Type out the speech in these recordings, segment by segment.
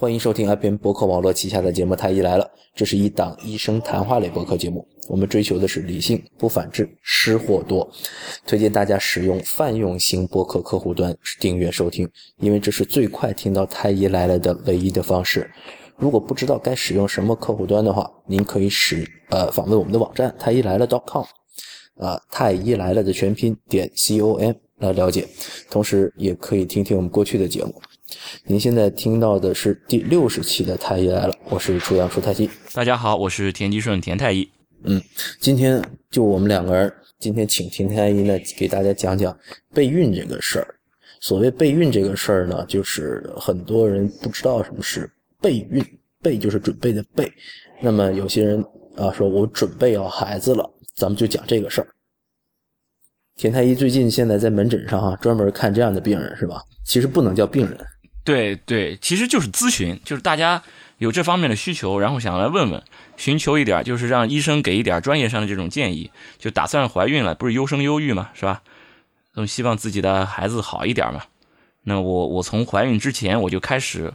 欢迎收听 IBM 博客网络旗下的节目《太医来了》，这是一档医生谈话类博客节目。我们追求的是理性，不反制，失货多。推荐大家使用泛用型博客客户端订阅收听，因为这是最快听到《太医来了》的唯一的方式。如果不知道该使用什么客户端的话，您可以使呃访问我们的网站太医来了 .com，啊，太医来了的全拼点 com 来了解。同时，也可以听听我们过去的节目。您现在听到的是第六十期的太医来了，我是初阳初太医。大家好，我是田吉顺田太医。嗯，今天就我们两个人，今天请田太医呢给大家讲讲备孕这个事儿。所谓备孕这个事儿呢，就是很多人不知道什么是备孕，备就是准备的备。那么有些人啊说，我准备要孩子了，咱们就讲这个事儿。田太医最近现在在门诊上哈，专门看这样的病人是吧？其实不能叫病人。对对，其实就是咨询，就是大家有这方面的需求，然后想来问问，寻求一点，就是让医生给一点专业上的这种建议。就打算怀孕了，不是优生优育嘛，是吧？都希望自己的孩子好一点嘛。那我我从怀孕之前我就开始，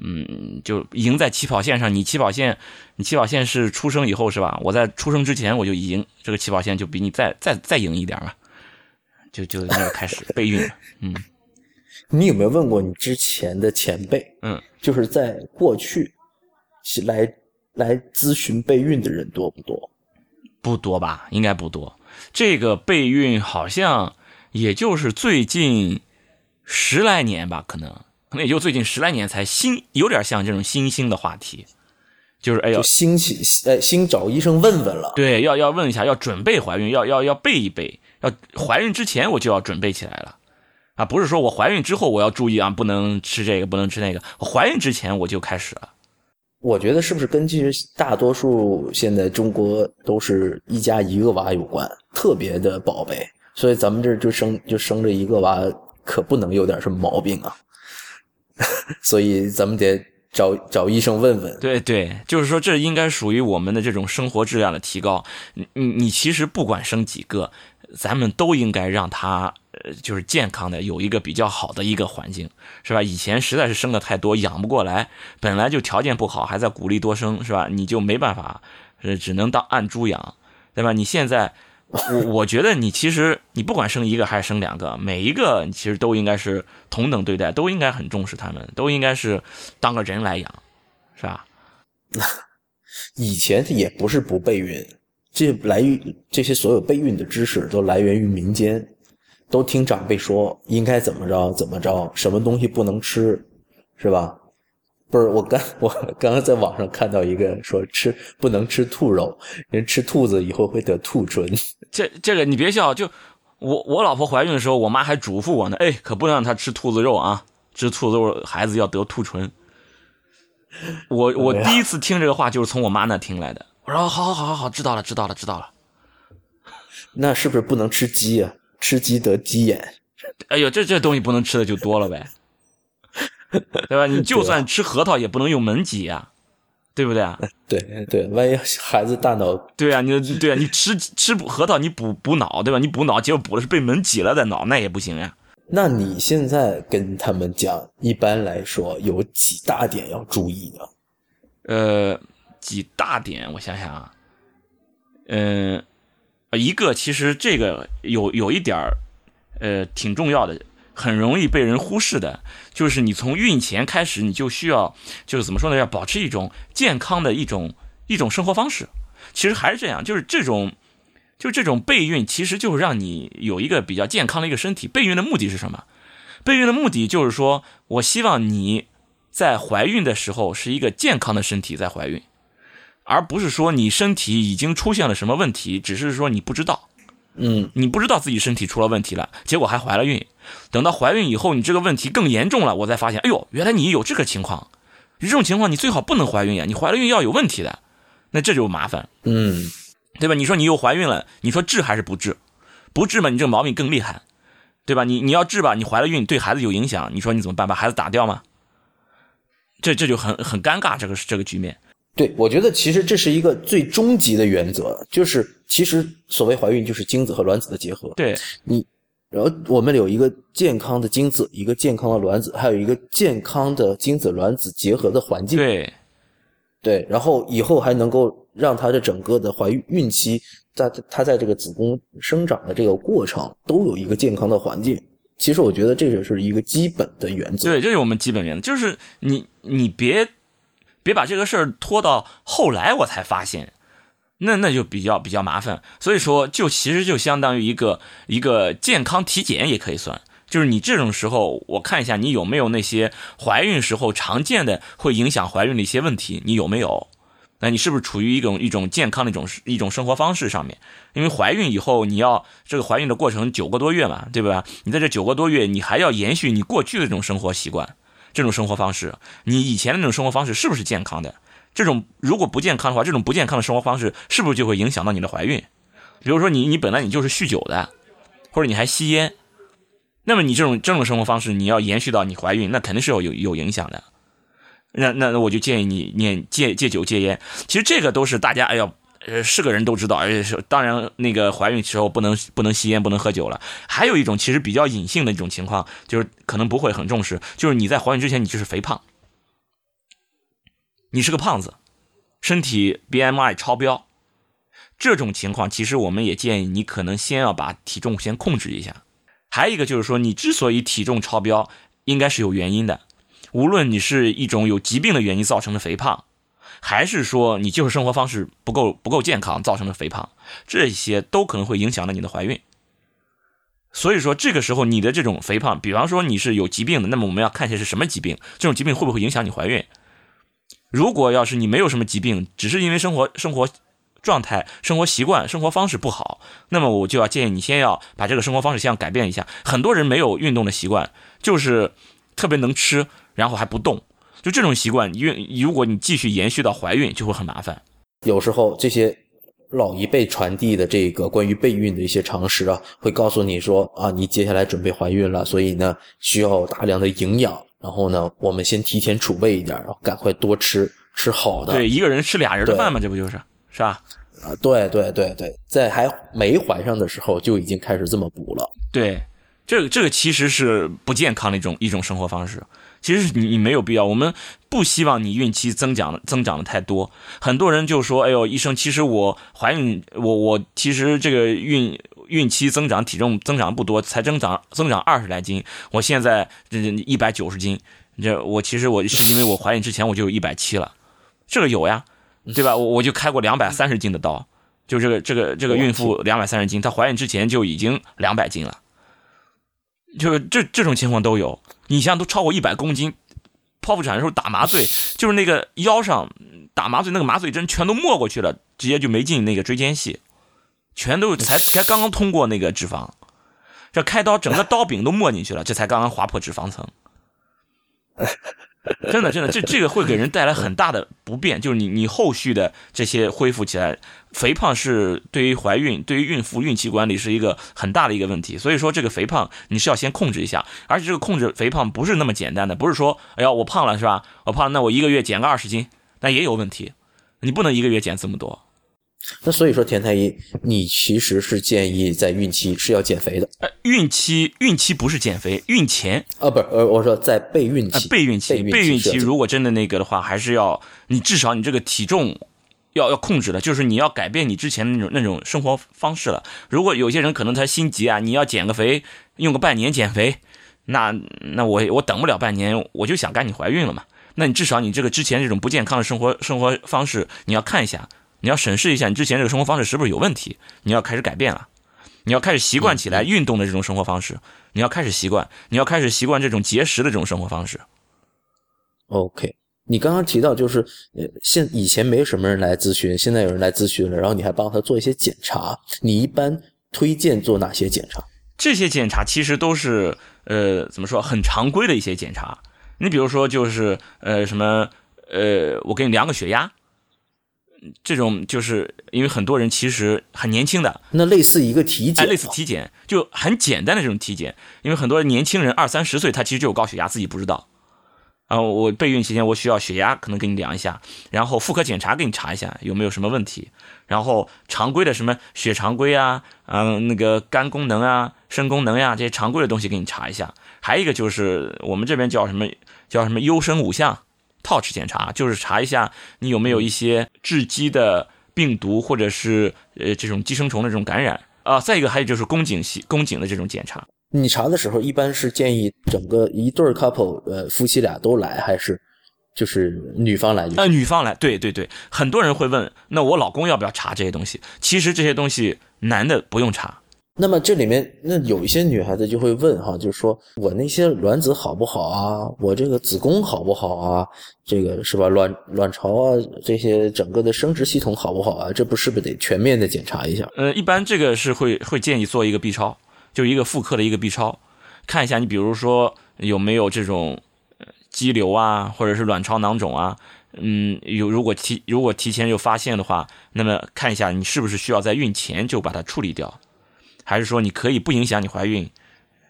嗯，就赢在起跑线上。你起跑线，你起跑线是出生以后是吧？我在出生之前我就已经这个起跑线就比你再再再赢一点嘛。就就那个开始备孕，嗯。你有没有问过你之前的前辈？嗯，就是在过去，来来咨询备孕的人多不多？不多吧，应该不多。这个备孕好像也就是最近十来年吧，可能可能也就最近十来年才新，有点像这种新兴的话题。就是哎呦，新起哎，新找医生问问了。对，要要问一下，要准备怀孕，要要要备一备，要怀孕之前我就要准备起来了。啊，不是说我怀孕之后我要注意啊，不能吃这个，不能吃那个。我怀孕之前我就开始了。我觉得是不是跟其实大多数现在中国都是一家一个娃有关，特别的宝贝，所以咱们这就生就生着一个娃，可不能有点什么毛病啊。所以咱们得找找医生问问。对对，就是说这应该属于我们的这种生活质量的提高。你你你其实不管生几个，咱们都应该让他。呃，就是健康的，有一个比较好的一个环境，是吧？以前实在是生的太多，养不过来，本来就条件不好，还在鼓励多生，是吧？你就没办法，呃，只能当按猪养，对吧？你现在，我我觉得你其实你不管生一个还是生两个，每一个其实都应该是同等对待，都应该很重视他们，都应该是当个人来养，是吧？以前也不是不备孕，这来于这些所有备孕的知识都来源于民间。都听长辈说应该怎么着怎么着，什么东西不能吃，是吧？不是我刚 我刚刚在网上看到一个说吃不能吃兔肉，人吃兔子以后会得兔唇。这这个你别笑，就我我老婆怀孕的时候，我妈还嘱咐我呢，哎，可不能让她吃兔子肉啊，吃兔子肉孩子要得兔唇。我我第一次听这个话就是从我妈那听来的。我说好好好好好，知道了知道了知道了。那是不是不能吃鸡啊？吃鸡得鸡眼，哎呦，这这东西不能吃的就多了呗，对吧？你就算吃核桃也不能用门挤呀，对不对啊？对对，万一孩子大脑……对啊，你对啊，你吃吃核桃你补补脑，对吧？你补脑结果补的是被门挤了的脑，那也不行呀。那你现在跟他们讲，一般来说有几大点要注意的？呃，几大点，我想想啊，嗯。一个其实这个有有一点儿，呃，挺重要的，很容易被人忽视的，就是你从孕前开始，你就需要，就是怎么说呢，要保持一种健康的一种一种生活方式。其实还是这样，就是这种，就这种备孕，其实就是让你有一个比较健康的一个身体。备孕的目的是什么？备孕的目的就是说我希望你在怀孕的时候是一个健康的身体在怀孕。而不是说你身体已经出现了什么问题，只是说你不知道，嗯，你不知道自己身体出了问题了，结果还怀了孕。等到怀孕以后，你这个问题更严重了，我才发现，哎呦，原来你有这个情况。这种情况你最好不能怀孕呀，你怀了孕要有问题的，那这就麻烦，嗯，对吧？你说你又怀孕了，你说治还是不治？不治嘛，你这个毛病更厉害，对吧？你你要治吧，你怀了孕对孩子有影响，你说你怎么办？把孩子打掉吗？这这就很很尴尬，这个这个局面。对，我觉得其实这是一个最终极的原则，就是其实所谓怀孕就是精子和卵子的结合。对你，然后我们有一个健康的精子，一个健康的卵子，还有一个健康的精子卵子结合的环境。对，对，然后以后还能够让它的整个的怀孕孕期，在它在这个子宫生长的这个过程都有一个健康的环境。其实我觉得这个是一个基本的原则。对，这是我们基本原则，就是你你别别把这个事儿拖到后来我才发现。那那就比较比较麻烦，所以说就其实就相当于一个一个健康体检也可以算，就是你这种时候我看一下你有没有那些怀孕时候常见的会影响怀孕的一些问题，你有没有？那你是不是处于一种一种健康的一种一种生活方式上面？因为怀孕以后你要这个怀孕的过程九个多月嘛，对吧？你在这九个多月你还要延续你过去的这种生活习惯，这种生活方式，你以前的那种生活方式是不是健康的？这种如果不健康的话，这种不健康的生活方式是不是就会影响到你的怀孕？比如说你你本来你就是酗酒的，或者你还吸烟，那么你这种这种生活方式你要延续到你怀孕，那肯定是有有有影响的。那那那我就建议你念戒戒酒戒烟。其实这个都是大家哎呀呃是个人都知道，而且是当然那个怀孕时候不能不能吸烟不能喝酒了。还有一种其实比较隐性的一种情况，就是可能不会很重视，就是你在怀孕之前你就是肥胖。你是个胖子，身体 BMI 超标，这种情况其实我们也建议你可能先要把体重先控制一下。还有一个就是说，你之所以体重超标，应该是有原因的。无论你是一种有疾病的原因造成的肥胖，还是说你就是生活方式不够不够健康造成的肥胖，这些都可能会影响到你的怀孕。所以说这个时候你的这种肥胖，比方说你是有疾病的，那么我们要看一下是什么疾病，这种疾病会不会影响你怀孕。如果要是你没有什么疾病，只是因为生活生活状态、生活习惯、生活方式不好，那么我就要建议你先要把这个生活方式先要改变一下。很多人没有运动的习惯，就是特别能吃，然后还不动，就这种习惯，运如果你继续延续到怀孕，就会很麻烦。有时候这些老一辈传递的这个关于备孕的一些常识啊，会告诉你说啊，你接下来准备怀孕了，所以呢需要大量的营养。然后呢，我们先提前储备一点，然后赶快多吃吃好的。对，一个人吃俩人的饭嘛，这不就是是吧？啊，对对对对，在还没怀上的时候就已经开始这么补了。对，这个这个其实是不健康的一种一种生活方式。其实你你没有必要，我们不希望你孕期增长增长的太多。很多人就说：“哎呦，医生，其实我怀孕，我我其实这个孕。”孕期增长体重增长不多，才增长增长二十来斤。我现在这一百九十斤，这我其实我是因为我怀孕之前我就有一百七了，这个有呀，对吧？我我就开过两百三十斤的刀，就这个这个这个孕妇两百三十斤，她怀孕之前就已经两百斤了，就是这这种情况都有。你像都超过一百公斤，剖腹产的时候打麻醉，就是那个腰上打麻醉那个麻醉针全都没过去了，直接就没进那个椎间隙。全都才才刚刚通过那个脂肪，这开刀整个刀柄都没进去了，这才刚刚划破脂肪层。真的真的，这这个会给人带来很大的不便，就是你你后续的这些恢复起来，肥胖是对于怀孕、对于孕妇孕期管理是一个很大的一个问题。所以说，这个肥胖你是要先控制一下，而且这个控制肥胖不是那么简单的，不是说哎呀我胖了是吧？我胖那我一个月减个二十斤，那也有问题，你不能一个月减这么多。那所以说，田太医，你其实是建议在孕期是要减肥的。呃，孕期孕期不是减肥，孕前啊，不是，呃，我说在备孕期，备孕期，备孕期，如果真的那个的话，还是要你至少你这个体重要要控制的，就是你要改变你之前的那种那种生活方式了。如果有些人可能他心急啊，你要减个肥，用个半年减肥，那那我我等不了半年，我就想赶紧怀孕了嘛。那你至少你这个之前这种不健康的生活生活方式，你要看一下。你要审视一下你之前这个生活方式是不是有问题，你要开始改变了，你要开始习惯起来运动的这种生活方式，你要开始习惯，你要开始习惯这种节食的这种生活方式。OK，你刚刚提到就是呃，现以前没什么人来咨询，现在有人来咨询了，然后你还帮他做一些检查，你一般推荐做哪些检查？这些检查其实都是呃怎么说很常规的一些检查，你比如说就是呃什么呃我给你量个血压。这种就是因为很多人其实很年轻的，那类似一个体检，类似体检就很简单的这种体检，因为很多年轻人二三十岁他其实就有高血压自己不知道，啊，我备孕期间我需要血压可能给你量一下，然后妇科检查给你查一下有没有什么问题，然后常规的什么血常规啊，嗯，那个肝功能啊，肾功能呀这些常规的东西给你查一下。还有一个就是我们这边叫什么叫什么优生五项 Touch 检查，就是查一下你有没有一些致畸的病毒或者是呃这种寄生虫的这种感染啊。再一个还有就是宫颈系宫颈的这种检查。你查的时候一般是建议整个一对 couple 呃夫妻俩都来，还是就是女方来？呃，女方来，对对对。很多人会问，那我老公要不要查这些东西？其实这些东西男的不用查。那么这里面，那有一些女孩子就会问哈，就是说我那些卵子好不好啊？我这个子宫好不好啊？这个是吧？卵卵巢啊，这些整个的生殖系统好不好啊？这不是不是得全面的检查一下？呃，一般这个是会会建议做一个 B 超，就一个妇科的一个 B 超，看一下你比如说有没有这种肌瘤啊，或者是卵巢囊肿啊。嗯，有如果提如果提前就发现的话，那么看一下你是不是需要在孕前就把它处理掉。还是说你可以不影响你怀孕，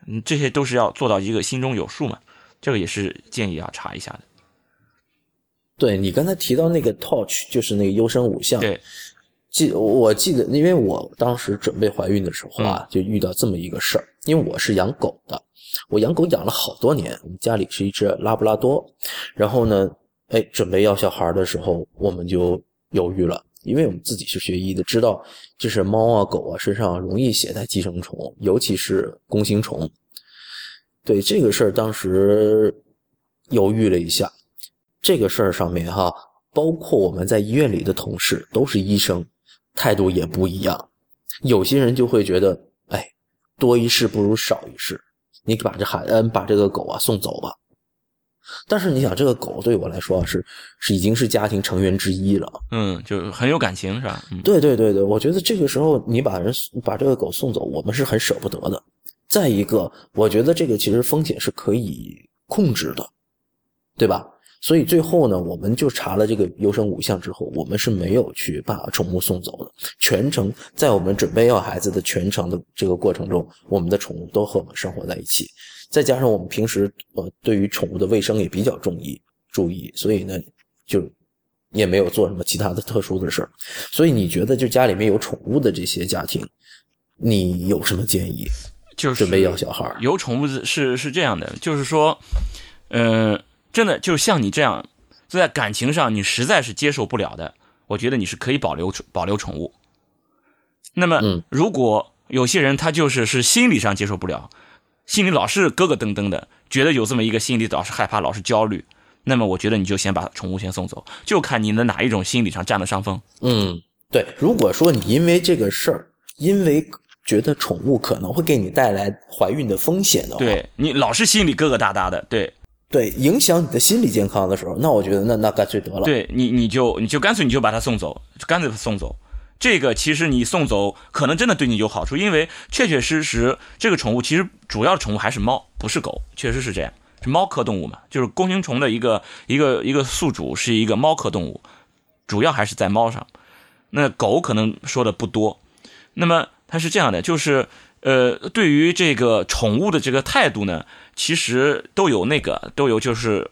嗯，这些都是要做到一个心中有数嘛，这个也是建议要查一下的。对你刚才提到那个 Touch，就是那个优生五项，对，记我记得，因为我当时准备怀孕的时候啊，就遇到这么一个事儿，因为我是养狗的，我养狗养了好多年，我们家里是一只拉布拉多，然后呢，哎，准备要小孩的时候，我们就犹豫了。因为我们自己是学医的，知道就是猫啊、狗啊身上容易携带寄生虫，尤其是弓形虫。对这个事儿，当时犹豫了一下。这个事儿上面哈，包括我们在医院里的同事都是医生，态度也不一样。有些人就会觉得，哎，多一事不如少一事，你把这孩嗯把这个狗啊送走吧。但是你想，这个狗对我来说是是已经是家庭成员之一了，嗯，就很有感情，是吧？对对对对，我觉得这个时候你把人把这个狗送走，我们是很舍不得的。再一个，我觉得这个其实风险是可以控制的，对吧？所以最后呢，我们就查了这个优生五项之后，我们是没有去把宠物送走的。全程在我们准备要孩子的全程的这个过程中，我们的宠物都和我们生活在一起。再加上我们平时呃对于宠物的卫生也比较注意注意，所以呢就也没有做什么其他的特殊的事儿。所以你觉得就家里面有宠物的这些家庭，你有什么建议？就是准备要小孩有宠物是是这样的，就是说，呃，真的就像你这样，在感情上你实在是接受不了的，我觉得你是可以保留保留宠物。那么如果有些人他就是是心理上接受不了。心里老是咯咯噔噔的，觉得有这么一个心理老是害怕，老是焦虑。那么我觉得你就先把宠物先送走，就看你的哪一种心理上占了上风。嗯，对。如果说你因为这个事儿，因为觉得宠物可能会给你带来怀孕的风险的话，对你老是心里疙疙瘩瘩的，对对，影响你的心理健康的时候，那我觉得那那干脆得了。对你，你就你就干脆你就把它送走，干脆送走。这个其实你送走可能真的对你有好处，因为确确实实这个宠物其实主要宠物还是猫，不是狗，确实是这样，是猫科动物嘛，就是弓形虫的一个一个一个宿主是一个猫科动物，主要还是在猫上。那狗可能说的不多。那么它是这样的，就是呃，对于这个宠物的这个态度呢，其实都有那个都有，就是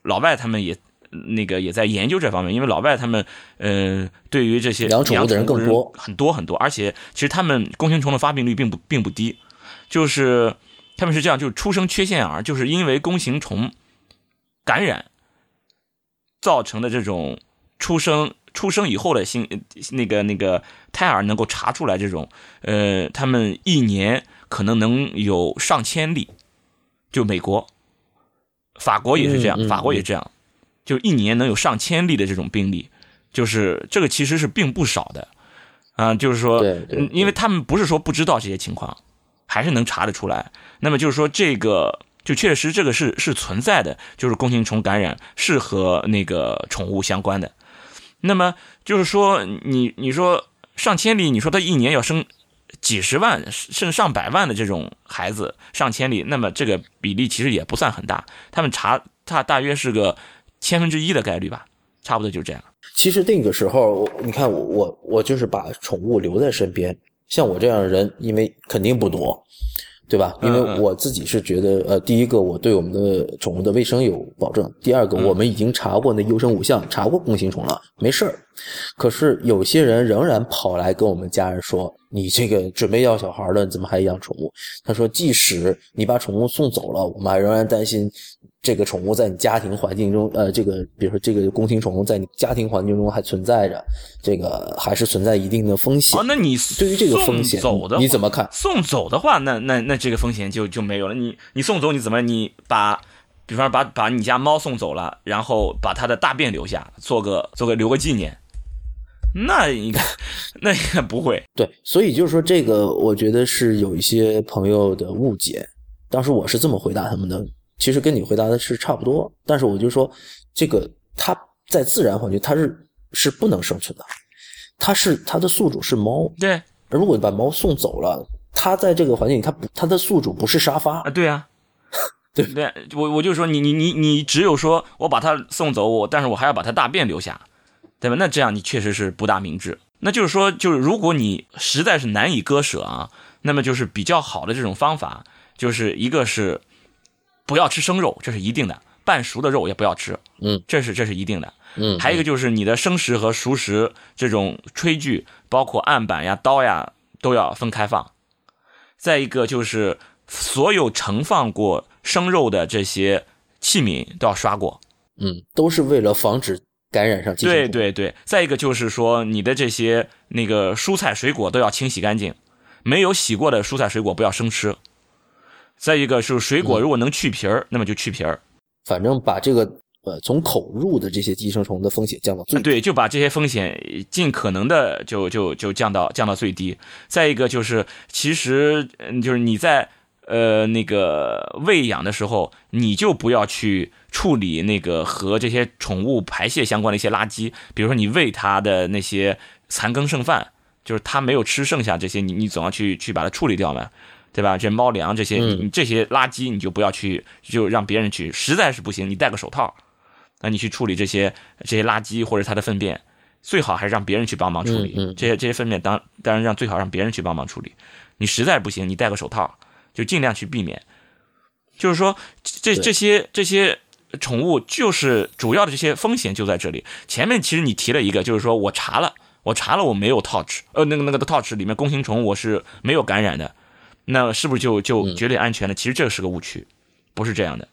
老外他们也。那个也在研究这方面，因为老外他们，呃，对于这些养宠物的人更多。很多很多，而且其实他们弓形虫的发病率并不并不低，就是他们是这样，就是出生缺陷儿，就是因为弓形虫感染造成的这种出生出生以后的心那个那个胎儿能够查出来这种，呃，他们一年可能能有上千例，就美国、法国也是这样，法国也这样。就一年能有上千例的这种病例，就是这个其实是并不少的，啊，就是说，因为他们不是说不知道这些情况，还是能查得出来。那么就是说，这个就确实这个是是存在的，就是弓形虫感染是和那个宠物相关的。那么就是说，你你说上千例，你说它一年要生几十万甚至上百万的这种孩子，上千例，那么这个比例其实也不算很大。他们查他大约是个。千分之一的概率吧，差不多就这样。其实那个时候，你看我我我就是把宠物留在身边。像我这样的人，因为肯定不多，对吧？因为我自己是觉得，呃，第一个我对我们的宠物的卫生有保证，第二个我们已经查过那优生五项，查过弓形虫了，没事儿。可是有些人仍然跑来跟我们家人说：“你这个准备要小孩了，你怎么还养宠物？”他说：“即使你把宠物送走了，我们还仍然担心。”这个宠物在你家庭环境中，呃，这个比如说这个宫廷宠物在你家庭环境中还存在着，这个还是存在一定的风险。哦，那你对于这个风险走的，你怎么看？送走的话，那那那这个风险就就没有了。你你送走你怎么？你把，比方把把你家猫送走了，然后把它的大便留下，做个做个留个纪念，那应该 那应该不会。对，所以就是说这个，我觉得是有一些朋友的误解。当时我是这么回答他们的。其实跟你回答的是差不多，但是我就说，这个它在自然环境它是是不能生存的，它是它的宿主是猫，对。如果把猫送走了，它在这个环境里，它不它的宿主不是沙发啊，对啊，对不对？我我就说你你你你只有说我把它送走，我但是我还要把它大便留下，对吧？那这样你确实是不大明智。那就是说，就是如果你实在是难以割舍啊，那么就是比较好的这种方法，就是一个是。不要吃生肉，这是一定的。半熟的肉也不要吃，嗯，这是这是一定的。嗯，还有一个就是你的生食和熟食这种炊具，包括案板呀、刀呀，都要分开放。再一个就是所有盛放过生肉的这些器皿都要刷过，嗯，都是为了防止感染上。对对对。再一个就是说你的这些那个蔬菜水果都要清洗干净，没有洗过的蔬菜水果不要生吃。再一个是水果，如果能去皮儿，那么就去皮儿。反正把这个呃从口入的这些寄生虫的风险降到最低。对，就把这些风险尽可能的就就就降到降到最低。再一个就是，其实嗯，就是你在呃那个喂养的时候，你就不要去处理那个和这些宠物排泄相关的一些垃圾，比如说你喂它的那些残羹剩饭，就是它没有吃剩下这些，你你总要去去把它处理掉嘛。对吧？这猫粮这些，你这些垃圾你就不要去，就让别人去。实在是不行，你戴个手套，那你去处理这些这些垃圾或者它的粪便，最好还是让别人去帮忙处理。这些这些粪便当当然让最好让别人去帮忙处理。你实在不行，你戴个手套，就尽量去避免。就是说，这这些这些宠物就是主要的这些风险就在这里。前面其实你提了一个，就是说我查了，我查了我没有 touch，呃，那个那个的 touch 里面弓形虫我是没有感染的。那是不是就就绝对安全了？其实这是个误区，不是这样的。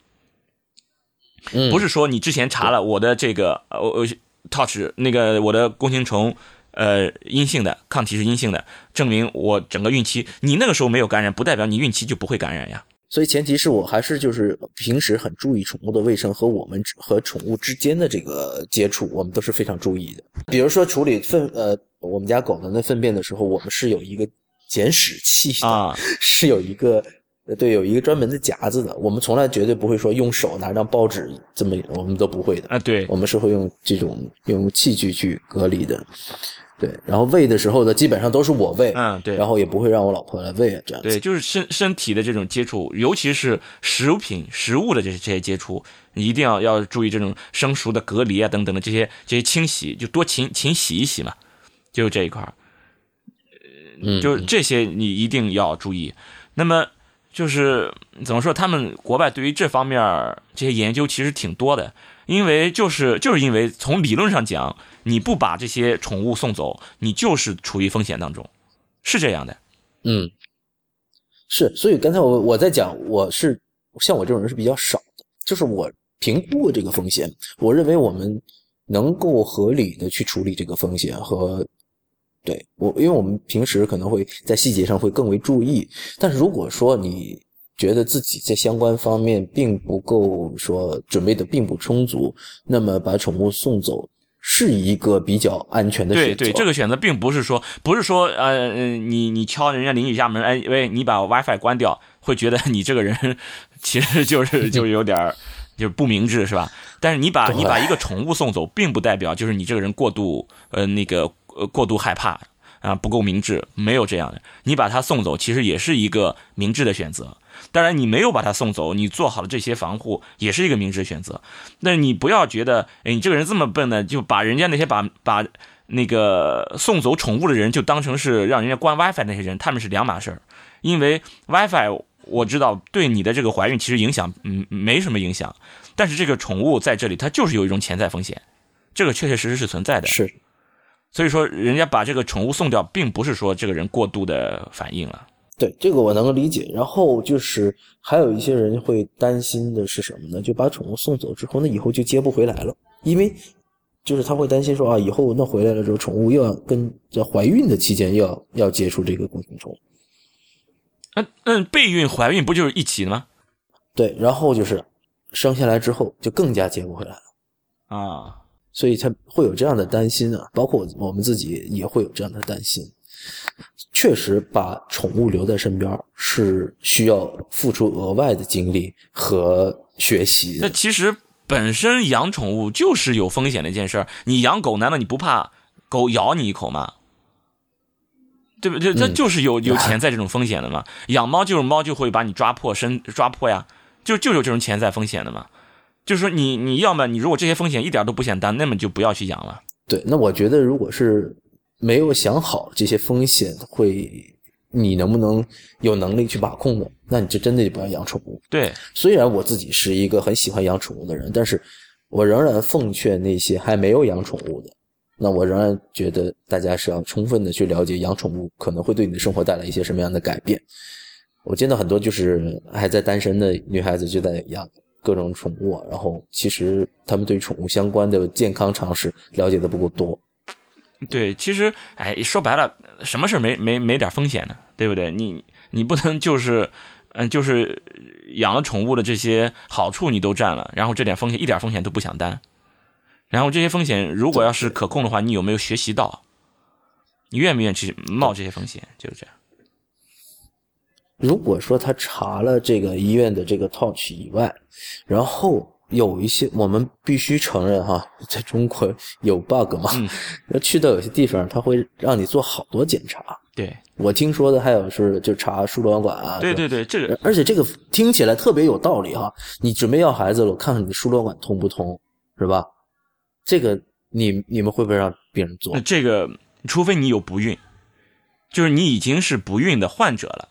不是说你之前查了我的这个呃呃 touch 那个我的弓形虫呃阴性的抗体是阴性的，证明我整个孕期你那个时候没有感染，不代表你孕期就不会感染呀。所以前提是我还是就是平时很注意宠物的卫生和我们和宠物之间的这个接触，我们都是非常注意的。比如说处理粪呃我们家狗的那粪便的时候，我们是有一个。捡屎器啊，是有一个，对，有一个专门的夹子的。我们从来绝对不会说用手拿张报纸这么，我们都不会的啊。对，我们是会用这种用器具去隔离的。对，然后喂的时候呢，基本上都是我喂，嗯，对，然后也不会让我老婆来喂这样。对，就是身身体的这种接触，尤其是食品、食物的这些这些接触，一定要要注意这种生熟的隔离啊，等等的这些这些清洗，就多勤勤洗一洗嘛，就这一块儿。嗯，就是这些你一定要注意。那么就是怎么说？他们国外对于这方面这些研究其实挺多的，因为就是就是因为从理论上讲，你不把这些宠物送走，你就是处于风险当中，是这样的。嗯，是。所以刚才我我在讲，我是像我这种人是比较少的，就是我评估过这个风险，我认为我们能够合理的去处理这个风险和。对我，因为我们平时可能会在细节上会更为注意，但是如果说你觉得自己在相关方面并不够说准备的并不充足，那么把宠物送走是一个比较安全的选择。对对，这个选择并不是说不是说呃你你敲人家邻居家门，哎喂，你把 WiFi 关掉，会觉得你这个人其实就是就有点就是不明智是吧？但是你把你把一个宠物送走，并不代表就是你这个人过度呃那个。呃，过度害怕啊，不够明智，没有这样的。你把它送走，其实也是一个明智的选择。当然，你没有把它送走，你做好了这些防护，也是一个明智的选择。那你不要觉得，哎，你这个人这么笨呢，就把人家那些把把那个送走宠物的人，就当成是让人家关 WiFi 那些人，他们是两码事儿。因为 WiFi，我知道对你的这个怀孕其实影响嗯没什么影响，但是这个宠物在这里它就是有一种潜在风险，这个确确实实是存在的。是，所以说人家把这个宠物送掉，并不是说这个人过度的反应了。对这个我能够理解。然后就是还有一些人会担心的是什么呢？就把宠物送走之后，那以后就接不回来了，因为就是他会担心说啊，以后那回来了之后，宠物又要跟在怀孕的期间要要接触这个弓形虫。那那备孕怀孕不就是一起的吗？对，然后就是生下来之后就更加接不回来了，啊，所以他会有这样的担心啊，包括我们自己也会有这样的担心。确实，把宠物留在身边是需要付出额外的精力和学习。那其实本身养宠物就是有风险的一件事儿。你养狗，难道你不怕狗咬你一口吗？对不对？这就是有有 潜在这种风险的嘛。养猫就是猫就会把你抓破身抓破呀，就就有这种潜在风险的嘛。就是说你你要么你如果这些风险一点都不想担，那么就不要去养了。对，那我觉得如果是没有想好这些风险会你能不能有能力去把控的，那你就真的就不要养宠物。对，虽然我自己是一个很喜欢养宠物的人，但是我仍然奉劝那些还没有养宠物的。那我仍然觉得大家是要充分的去了解养宠物可能会对你的生活带来一些什么样的改变。我见到很多就是还在单身的女孩子就在养各种宠物，然后其实他们对宠物相关的健康常识了解的不够多。对，其实哎，说白了，什么事没没没点风险呢？对不对？你你不能就是嗯，就是养了宠物的这些好处你都占了，然后这点风险一点风险都不想担。然后这些风险如果要是可控的话，你有没有学习到？你愿不愿意去冒这些风险？就是这样。如果说他查了这个医院的这个 Touch 以外，然后有一些我们必须承认哈，在中国有 bug 嘛，那去到有些地方他会让你做好多检查。对我听说的还有是就查输卵管啊。对对对，这个而且这个听起来特别有道理哈。你准备要孩子了，我看看你的输卵管通不通，是吧？这个你你们会不会让病人做？那这个，除非你有不孕，就是你已经是不孕的患者了，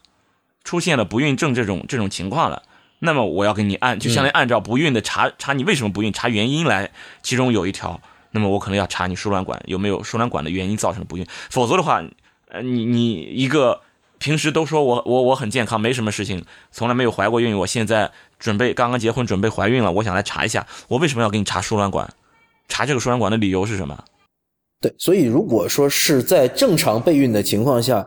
出现了不孕症这种这种情况了，那么我要给你按，就相当于按照不孕的查查你为什么不孕，查原因来，其中有一条，那么我可能要查你输卵管有没有输卵管的原因造成的不孕，否则的话，呃，你你一个平时都说我我我很健康，没什么事情，从来没有怀过孕，我现在准备刚刚结婚准备怀孕了，我想来查一下，我为什么要给你查输卵管？查这个输卵管的理由是什么？对，所以如果说是在正常备孕的情况下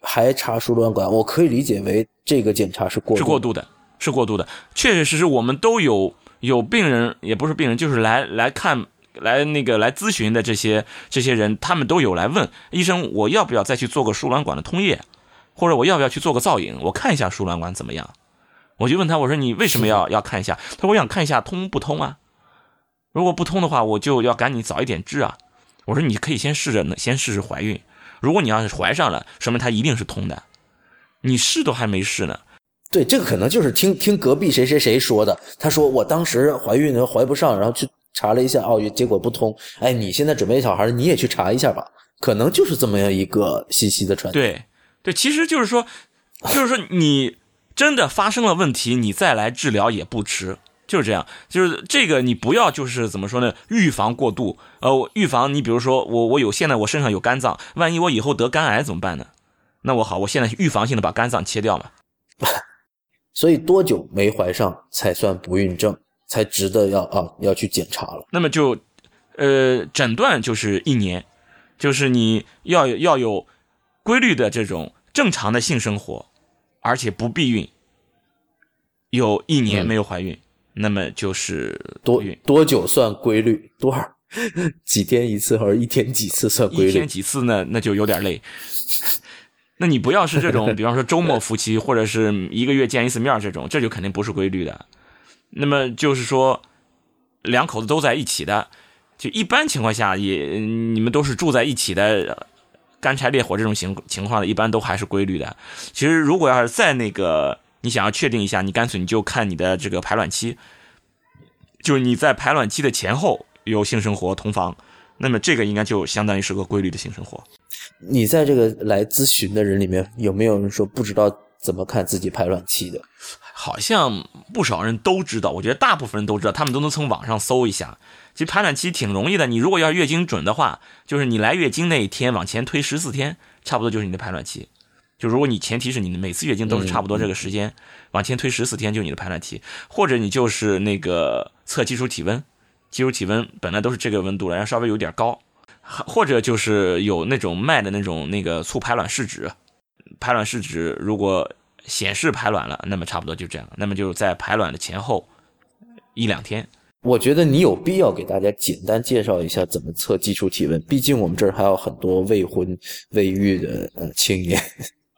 还查输卵管，我可以理解为这个检查是过是过度的，是过度的。确确实实，我们都有有病人，也不是病人，就是来来看来那个来咨询的这些这些人，他们都有来问医生，我要不要再去做个输卵管的通液，或者我要不要去做个造影，我看一下输卵管怎么样？我就问他，我说你为什么要要看一下？他说我想看一下通不通啊。如果不通的话，我就要赶紧早一点治啊！我说你可以先试着呢，先试试怀孕。如果你要是怀上了，说明它一定是通的。你试都还没试呢。对，这个可能就是听听隔壁谁谁谁说的。他说我当时怀孕的怀不上，然后去查了一下，哦，结果不通。哎，你现在准备小孩，你也去查一下吧。可能就是这么样一个信息的传递。对，对，其实就是说，就是说你真的发生了问题，你再来治疗也不迟。就是这样，就是这个你不要就是怎么说呢？预防过度，呃，预防你比如说我我有现在我身上有肝脏，万一我以后得肝癌怎么办呢？那我好，我现在预防性的把肝脏切掉嘛。所以多久没怀上才算不孕症，才值得要啊要去检查了？那么就，呃，诊断就是一年，就是你要要有规律的这种正常的性生活，而且不避孕，有一年没有怀孕。那么就是多多久算规律？多少 几天一次，或者一天几次算规律？一天几次呢？那就有点累。那你不要是这种，比方说周末夫妻，或者是一个月见一次面这种，这就肯定不是规律的。那么就是说，两口子都在一起的，就一般情况下也你们都是住在一起的，干柴烈火这种情情况的，一般都还是规律的。其实如果要是在那个。你想要确定一下，你干脆你就看你的这个排卵期，就是你在排卵期的前后有性生活同房，那么这个应该就相当于是个规律的性生活。你在这个来咨询的人里面，有没有人说不知道怎么看自己排卵期的？好像不少人都知道，我觉得大部分人都知道，他们都能从网上搜一下。其实排卵期挺容易的，你如果要月经准的话，就是你来月经那一天往前推十四天，差不多就是你的排卵期。就如果你前提是你每次月经都是差不多这个时间，往前推十四天就是你的排卵期，或者你就是那个测基础体温，基础体温本来都是这个温度了，然后稍微有点高，或者就是有那种卖的那种那个促排卵试纸，排卵试纸如果显示排卵了，那么差不多就这样，那么就是在排卵的前后一两天。我觉得你有必要给大家简单介绍一下怎么测基础体温，毕竟我们这儿还有很多未婚未育的呃青年。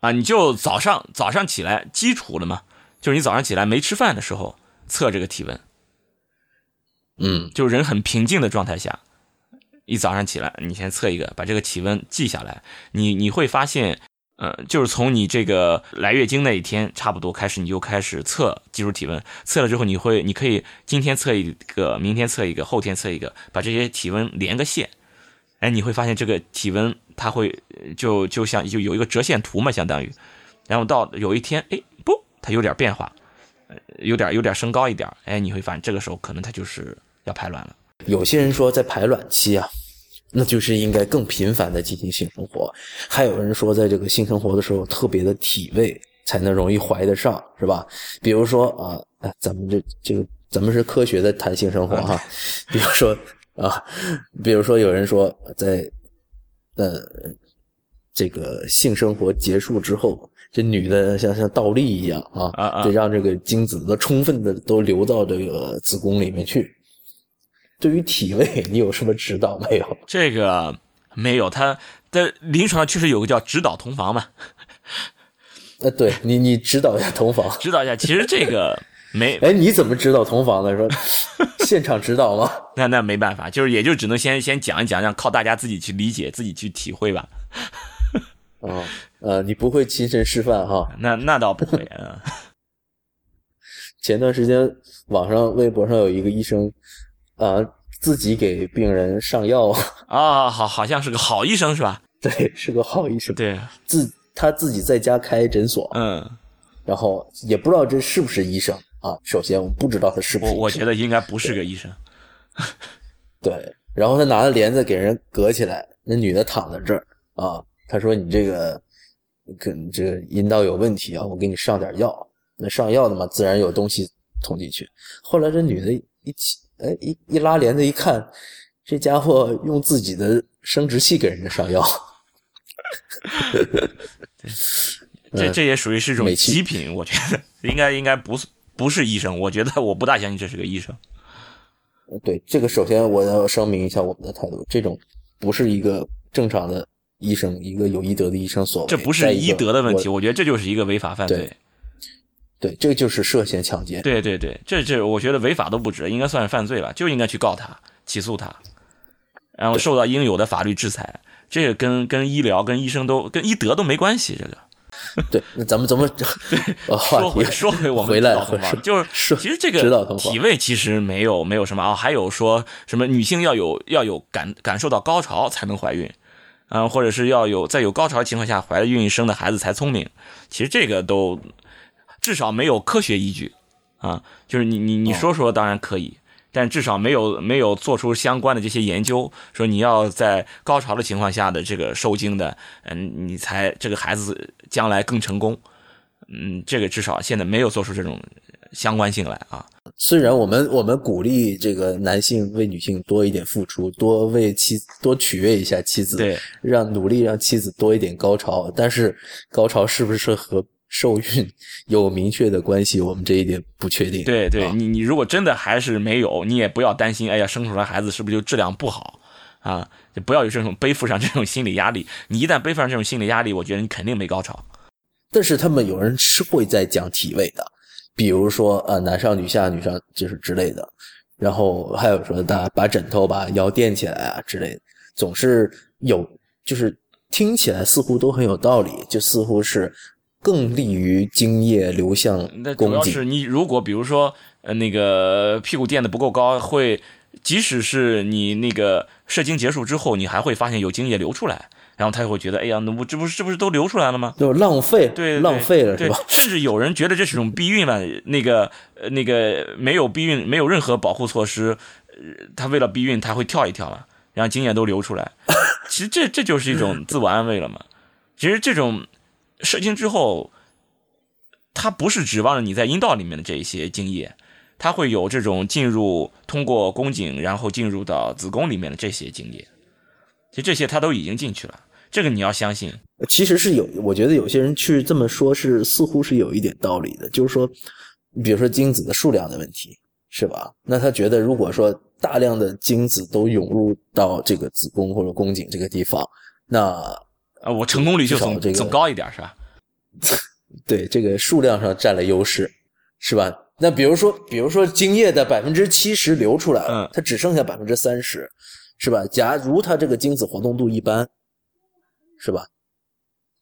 啊，你就早上早上起来基础了嘛，就是你早上起来没吃饭的时候测这个体温，嗯，就人很平静的状态下，一早上起来你先测一个，把这个体温记下来，你你会发现，呃，就是从你这个来月经那一天差不多开始，你就开始测基础体温，测了之后你会你可以今天测一个，明天测一个，后天测一个，把这些体温连个线，哎，你会发现这个体温。它会就就像就有一个折线图嘛，相当于，然后到有一天，哎，不，它有点变化，有点有点升高一点，哎，你会发现这个时候可能它就是要排卵了。有些人说在排卵期啊，那就是应该更频繁的进行性生活；还有人说在这个性生活的时候特别的体位才能容易怀得上，是吧？比如说啊，咱们这这个咱们是科学的谈性生活哈，比如说啊，比如说有人说在。呃，这个性生活结束之后，这女的像像倒立一样啊，得让这个精子都充分的都流到这个子宫里面去。对于体位，你有什么指导没有？这个没有，他在临床上确实有个叫指导同房嘛。呃，对你，你指导一下同房，指导一下。其实这个。没，哎，你怎么知道同房的？说 现场指导吗？那那没办法，就是也就只能先先讲一讲，让靠大家自己去理解，自己去体会吧。哦，呃，你不会亲身示范哈？那那倒不会啊。前段时间网上微博上有一个医生啊，自己给病人上药啊，好，好像是个好医生是吧？对，是个好医生。对，自他自己在家开诊所，嗯，然后也不知道这是不是医生。啊，首先我不知道他是不是，我我觉得应该不是个医生。对，然后他拿着帘子给人隔起来，那女的躺在这儿啊，他说你这个跟这个阴道有问题啊，我给你上点药。那上药的嘛，自然有东西捅进去。后来这女的一起，哎一一拉帘子一看，这家伙用自己的生殖器给人家上药。这这也属于是一种极品，我觉得应该应该不是。不是医生，我觉得我不大相信这是个医生。对这个，首先我要声明一下我们的态度，这种不是一个正常的医生，一个有医德的医生所为。这不是医德的问题，我觉得这就是一个违法犯罪。对，这个就是涉嫌抢劫。对对对，这这我觉得违法都不止，应该算是犯罪了，就应该去告他，起诉他，然后受到应有的法律制裁。这个跟跟医疗、跟医生都跟医德都没关系，这个。对，那咱们怎么 说回说回我们回来就是其实这个体位其实没有没有什么啊，还有说什么女性要有要有感感受到高潮才能怀孕，啊，或者是要有在有高潮的情况下怀了孕生的孩子才聪明，其实这个都至少没有科学依据啊，就是你你你说说当然可以。但至少没有没有做出相关的这些研究，说你要在高潮的情况下的这个受精的，嗯，你才这个孩子将来更成功，嗯，这个至少现在没有做出这种相关性来啊。虽然我们我们鼓励这个男性为女性多一点付出，多为妻多取悦一下妻子，对，让努力让妻子多一点高潮，但是高潮是不是和？受孕有明确的关系，我们这一点不确定。对对，你你如果真的还是没有，你也不要担心。哎呀，生出来孩子是不是就质量不好啊？就不要有这种背负上这种心理压力。你一旦背负上这种心理压力，我觉得你肯定没高潮。但是他们有人是会在讲体位的，比如说呃男上女下，女上就是之类的。然后还有说大家把枕头把腰垫起来啊之类的，总是有就是听起来似乎都很有道理，就似乎是。更利于精液流向那主要是你如果比如说呃那个屁股垫的不够高，会即使是你那个射精结束之后，你还会发现有精液流出来。然后他就会觉得，哎呀，那我这不是这不是都流出来了吗？就浪费，对，浪费了是吧？甚至有人觉得这是种避孕了，那个呃那个没有避孕，没有任何保护措施，他为了避孕他会跳一跳嘛，然后精液都流出来。其实这这就是一种自我安慰了嘛。其实这种射精之后，它不是指望着你在阴道里面的这一些精液，它会有这种进入通过宫颈，然后进入到子宫里面的这些精液。其实这些它都已经进去了，这个你要相信。其实是有，我觉得有些人去这么说，是似乎是有一点道理的。就是说，比如说精子的数量的问题，是吧？那他觉得，如果说大量的精子都涌入到这个子宫或者宫颈这个地方，那啊，我成功率就总这个总高一点，是吧？对，这个数量上占了优势，是吧？那比如说，比如说精液的百分之七十流出来了，它只剩下百分之三十。是吧？假如它这个精子活动度一般，是吧？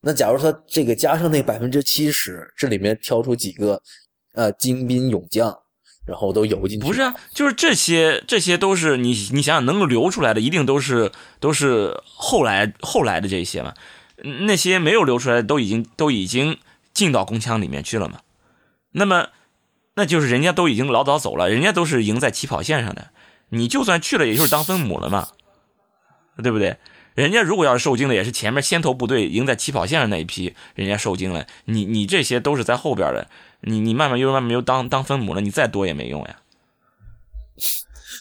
那假如它这个加上那百分之七十，这里面挑出几个呃精兵勇将，然后都游进去。不是啊，就是这些，这些都是你你想想能够流出来的，一定都是都是后来后来的这些嘛。那些没有流出来的，都已经都已经进到宫腔里面去了嘛。那么，那就是人家都已经老早走了，人家都是赢在起跑线上的。你就算去了，也就是当分母了嘛，对不对？人家如果要是受精的，也是前面先头部队赢在起跑线上那一批，人家受精了。你你这些都是在后边的，你你慢慢又慢慢又当当分母了，你再多也没用呀。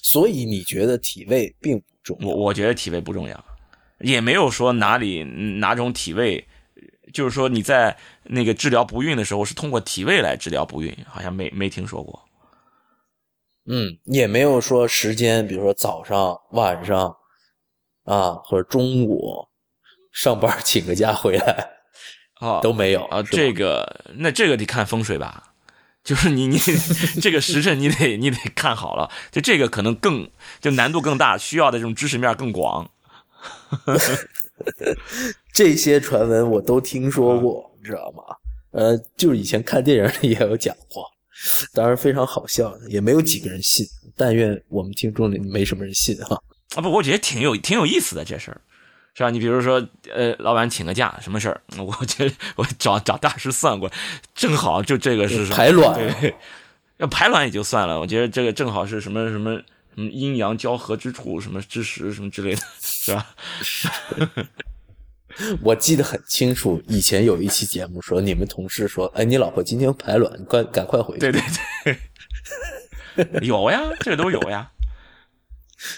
所以你觉得体位并不重要？我我觉得体位不重要，也没有说哪里哪种体位，就是说你在那个治疗不孕的时候是通过体位来治疗不孕，好像没没听说过。嗯，也没有说时间，比如说早上、晚上，啊，或者中午上班请个假回来，啊，都没有啊。这个那这个得看风水吧，就是你你 这个时辰你得你得看好了，就这个可能更就难度更大，需要的这种知识面更广。这些传闻我都听说过，你知道吗？呃，就是以前看电影里也有讲过。当然非常好笑，也没有几个人信。但愿我们听众里没什么人信哈。啊不，我觉得挺有挺有意思的这事儿，是吧？你比如说，呃，老板请个假，什么事儿？我觉得我找找大师算过，正好就这个是排卵，对，要排卵也就算了。我觉得这个正好是什么什么什么阴阳交合之处，什么之时，什么之类的，是吧？我记得很清楚，以前有一期节目说，你们同事说：“哎，你老婆今天排卵，快赶快回去。”对对对，有呀，这个都有呀。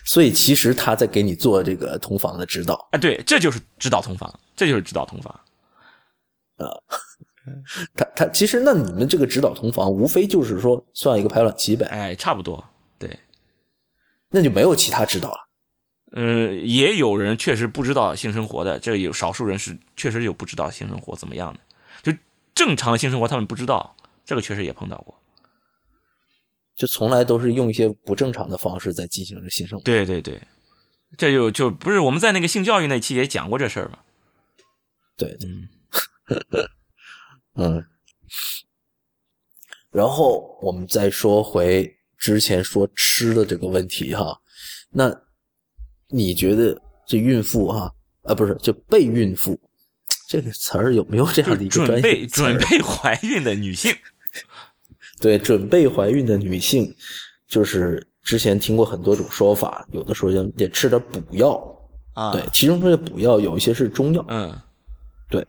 所以其实他在给你做这个同房的指导。哎，对，这就是指导同房，这就是指导同房。啊，他他其实那你们这个指导同房，无非就是说算一个排卵期呗。哎，差不多，对。那就没有其他指导了。嗯，也有人确实不知道性生活的，这有少数人是确实有不知道性生活怎么样的，就正常的性生活他们不知道，这个确实也碰到过，就从来都是用一些不正常的方式在进行着性生活。对对对，这就就不是我们在那个性教育那期也讲过这事儿吗？对，嗯，嗯，然后我们再说回之前说吃的这个问题哈，那。你觉得这孕妇哈啊不是就备孕妇这个词儿有没有这样的一个专业？准备准备怀孕的女性，对，准备怀孕的女性，就是之前听过很多种说法，有的说得吃点补药啊，对，其中这些补药有一些是中药，嗯，对，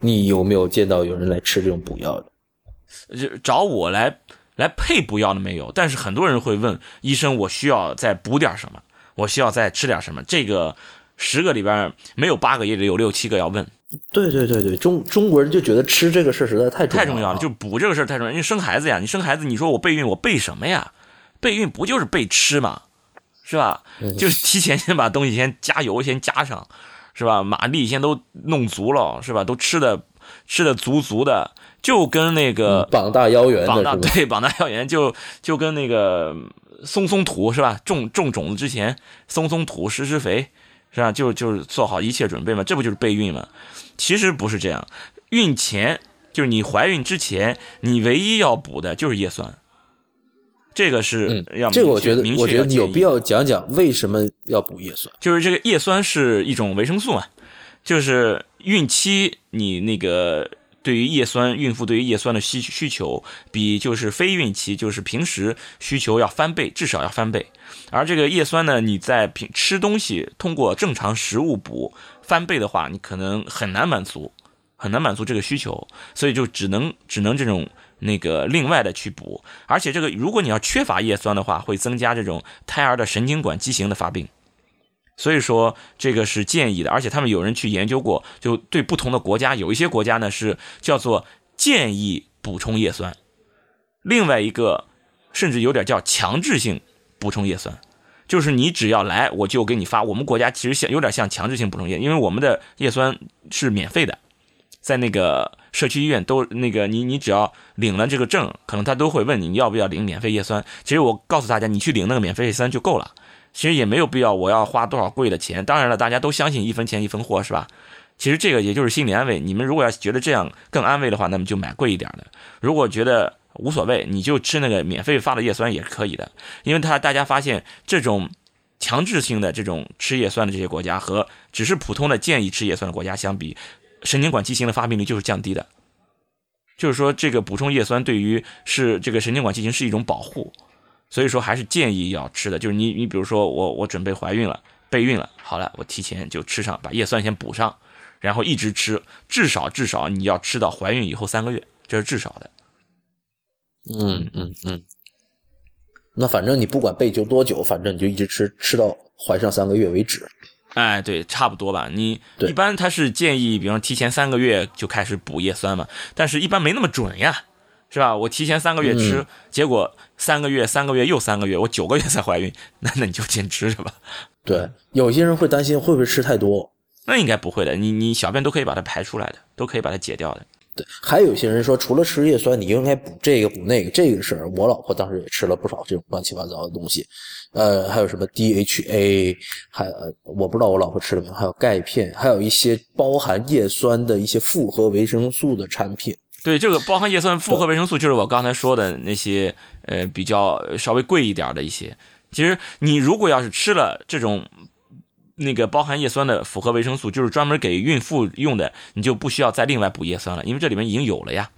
你有没有见到有人来吃这种补药的？就找我来来配补药的没有，但是很多人会问医生，我需要再补点什么？我需要再吃点什么？这个十个里边没有八个，也得有六七个要问。对对对对，中中国人就觉得吃这个事实在太太重要了，就补这个事太重要。因为生孩子呀，你生孩子，你说我备孕，我备什么呀？备孕不就是备吃嘛？是吧？就是提前先把东西先加油，先加上，是吧？马力先都弄足了，是吧？都吃的吃的足足的，就跟那个膀大腰圆，膀大对膀大腰圆，就就跟那个。松松土是吧？种种种子之前，松松土，施施肥，是吧？就就是做好一切准备嘛，这不就是备孕嘛？其实不是这样，孕前就是你怀孕之前，你唯一要补的就是叶酸，这个是要这个我觉得，我觉得你有必要讲讲为什么要补叶酸。就是这个叶酸是一种维生素嘛，就是孕期你那个对于叶酸，孕妇对于叶酸的需需求比就是非孕期，就是平时需求要翻倍，至少要翻倍。而这个叶酸呢，你在平吃东西通过正常食物补翻倍的话，你可能很难满足，很难满足这个需求，所以就只能只能这种那个另外的去补。而且这个如果你要缺乏叶酸的话，会增加这种胎儿的神经管畸形的发病。所以说这个是建议的，而且他们有人去研究过，就对不同的国家，有一些国家呢是叫做建议补充叶酸，另外一个甚至有点叫强制性补充叶酸，就是你只要来我就给你发。我们国家其实像有点像强制性补充叶，因为我们的叶酸是免费的，在那个社区医院都那个你你只要领了这个证，可能他都会问你要不要领免费叶酸。其实我告诉大家，你去领那个免费叶酸就够了。其实也没有必要，我要花多少贵的钱。当然了，大家都相信一分钱一分货，是吧？其实这个也就是心理安慰。你们如果要觉得这样更安慰的话，那么就买贵一点的。如果觉得无所谓，你就吃那个免费发的叶酸也是可以的。因为他大家发现，这种强制性的这种吃叶酸的这些国家和只是普通的建议吃叶酸的国家相比，神经管畸形的发病率就是降低的。就是说，这个补充叶酸对于是这个神经管畸形是一种保护。所以说还是建议要吃的，就是你你比如说我我准备怀孕了备孕了，好了，我提前就吃上，把叶酸先补上，然后一直吃，至少至少你要吃到怀孕以后三个月，这是至少的。嗯嗯嗯。那反正你不管备就多久，反正你就一直吃，吃到怀上三个月为止。哎，对，差不多吧。你一般他是建议，比方提前三个月就开始补叶酸嘛，但是一般没那么准呀。是吧？我提前三个月吃，结果三个月、三个月又三个月，我九个月才怀孕，那那你就坚持着吧。对，有些人会担心会不会吃太多，那应该不会的。你你小便都可以把它排出来的，都可以把它解掉的。对，还有一些人说，除了吃叶酸，你应该补这个补那个，这个事儿我老婆当时也吃了不少这种乱七八糟的东西。呃，还有什么 DHA，还我不知道我老婆吃了没有，还有钙片，还有一些包含叶酸的一些复合维生素的产品。对这个包含叶酸复合维生素，就是我刚才说的那些，呃，比较稍微贵一点的一些。其实你如果要是吃了这种那个包含叶酸的复合维生素，就是专门给孕妇用的，你就不需要再另外补叶酸了，因为这里面已经有了呀。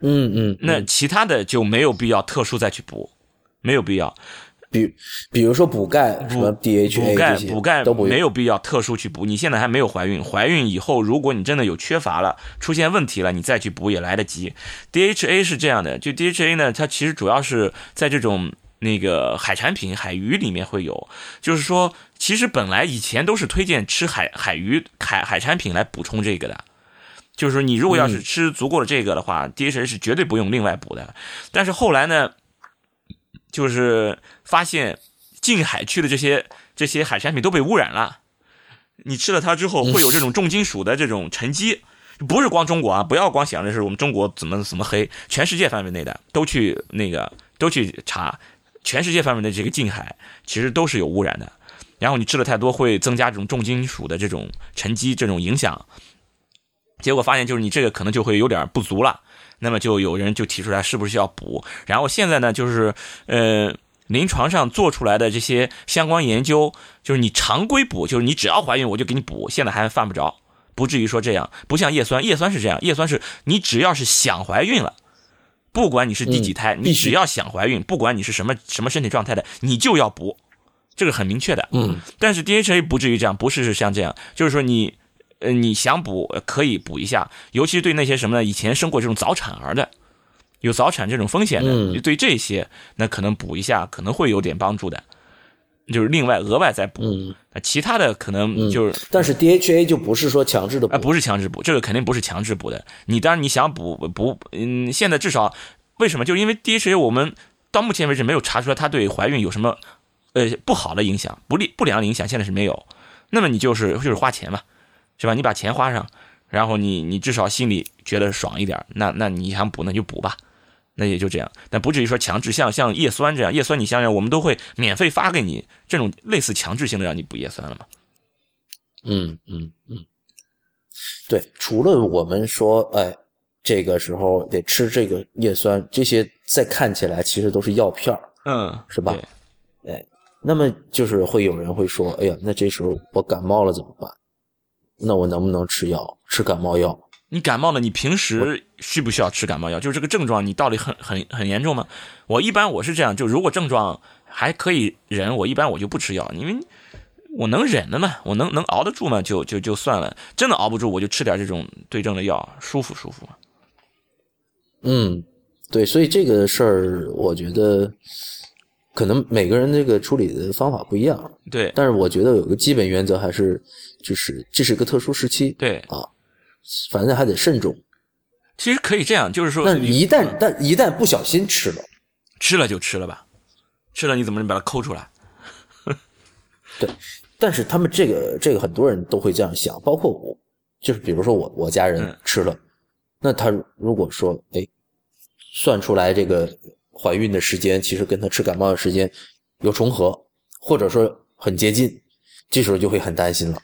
嗯嗯，那其他的就没有必要特殊再去补，没有必要。比比如说补钙，什么 DHA 补钙补钙都没有必要特殊去补。你现在还没有怀孕，怀孕以后如果你真的有缺乏了，出现问题了，你再去补也来得及。DHA 是这样的，就 DHA 呢，它其实主要是在这种那个海产品、海鱼里面会有。就是说，其实本来以前都是推荐吃海海鱼、海海产品来补充这个的。就是说，你如果要是吃足够的这个的话，DHA 是绝对不用另外补的。但是后来呢？就是发现近海区的这些这些海产品都被污染了，你吃了它之后会有这种重金属的这种沉积，不是光中国啊，不要光想着是我们中国怎么怎么黑，全世界范围内的都去那个都去查，全世界范围内这个近海其实都是有污染的，然后你吃的太多会增加这种重金属的这种沉积这种影响，结果发现就是你这个可能就会有点不足了。那么就有人就提出来，是不是要补？然后现在呢，就是呃，临床上做出来的这些相关研究，就是你常规补，就是你只要怀孕我就给你补，现在还犯不着，不至于说这样。不像叶酸，叶酸是这样，叶酸是你只要是想怀孕了，不管你是第几胎，你只要想怀孕，不管你是什么什么身体状态的，你就要补，这个很明确的。嗯。但是 DHA 不至于这样，不是是像这样，就是说你。呃，你想补可以补一下，尤其是对那些什么呢？以前生过这种早产儿的，有早产这种风险的，对这些那可能补一下可能会有点帮助的，就是另外额外再补。其他的可能就是，但是 DHA 就不是说强制的，啊，不是强制补，这个肯定不是强制补的。你当然你想补补，嗯，现在至少为什么？就是因为 DHA 我们到目前为止没有查出来它对怀孕有什么呃不好的影响、不利不良的影响，现在是没有。那么你就是就是花钱嘛。是吧？你把钱花上，然后你你至少心里觉得爽一点，那那你想补那就补吧，那也就这样。但不至于说强制，像像叶酸这样，叶酸你想想，我们都会免费发给你，这种类似强制性的让你补叶酸了吗？嗯嗯嗯，对，除了我们说，哎，这个时候得吃这个叶酸，这些再看起来其实都是药片儿，嗯，是吧？哎，那么就是会有人会说，哎呀，那这时候我感冒了怎么办？那我能不能吃药？吃感冒药？你感冒了，你平时需不需要吃感冒药？就是这个症状，你到底很很很严重吗？我一般我是这样，就如果症状还可以忍，我一般我就不吃药，因为我能忍的嘛，我能能熬得住嘛，就就就算了。真的熬不住，我就吃点这种对症的药，舒服舒服。嗯，对，所以这个事儿，我觉得可能每个人这个处理的方法不一样。对，但是我觉得有个基本原则还是，就是这是个特殊时期。对啊。反正还得慎重。其实可以这样，就是说，但一旦但一旦不小心吃了，吃了就吃了吧，吃了你怎么能把它抠出来？对，但是他们这个这个很多人都会这样想，包括我，就是比如说我我家人吃了，那他如果说哎，算出来这个怀孕的时间，其实跟他吃感冒的时间有重合，或者说很接近，这时候就会很担心了。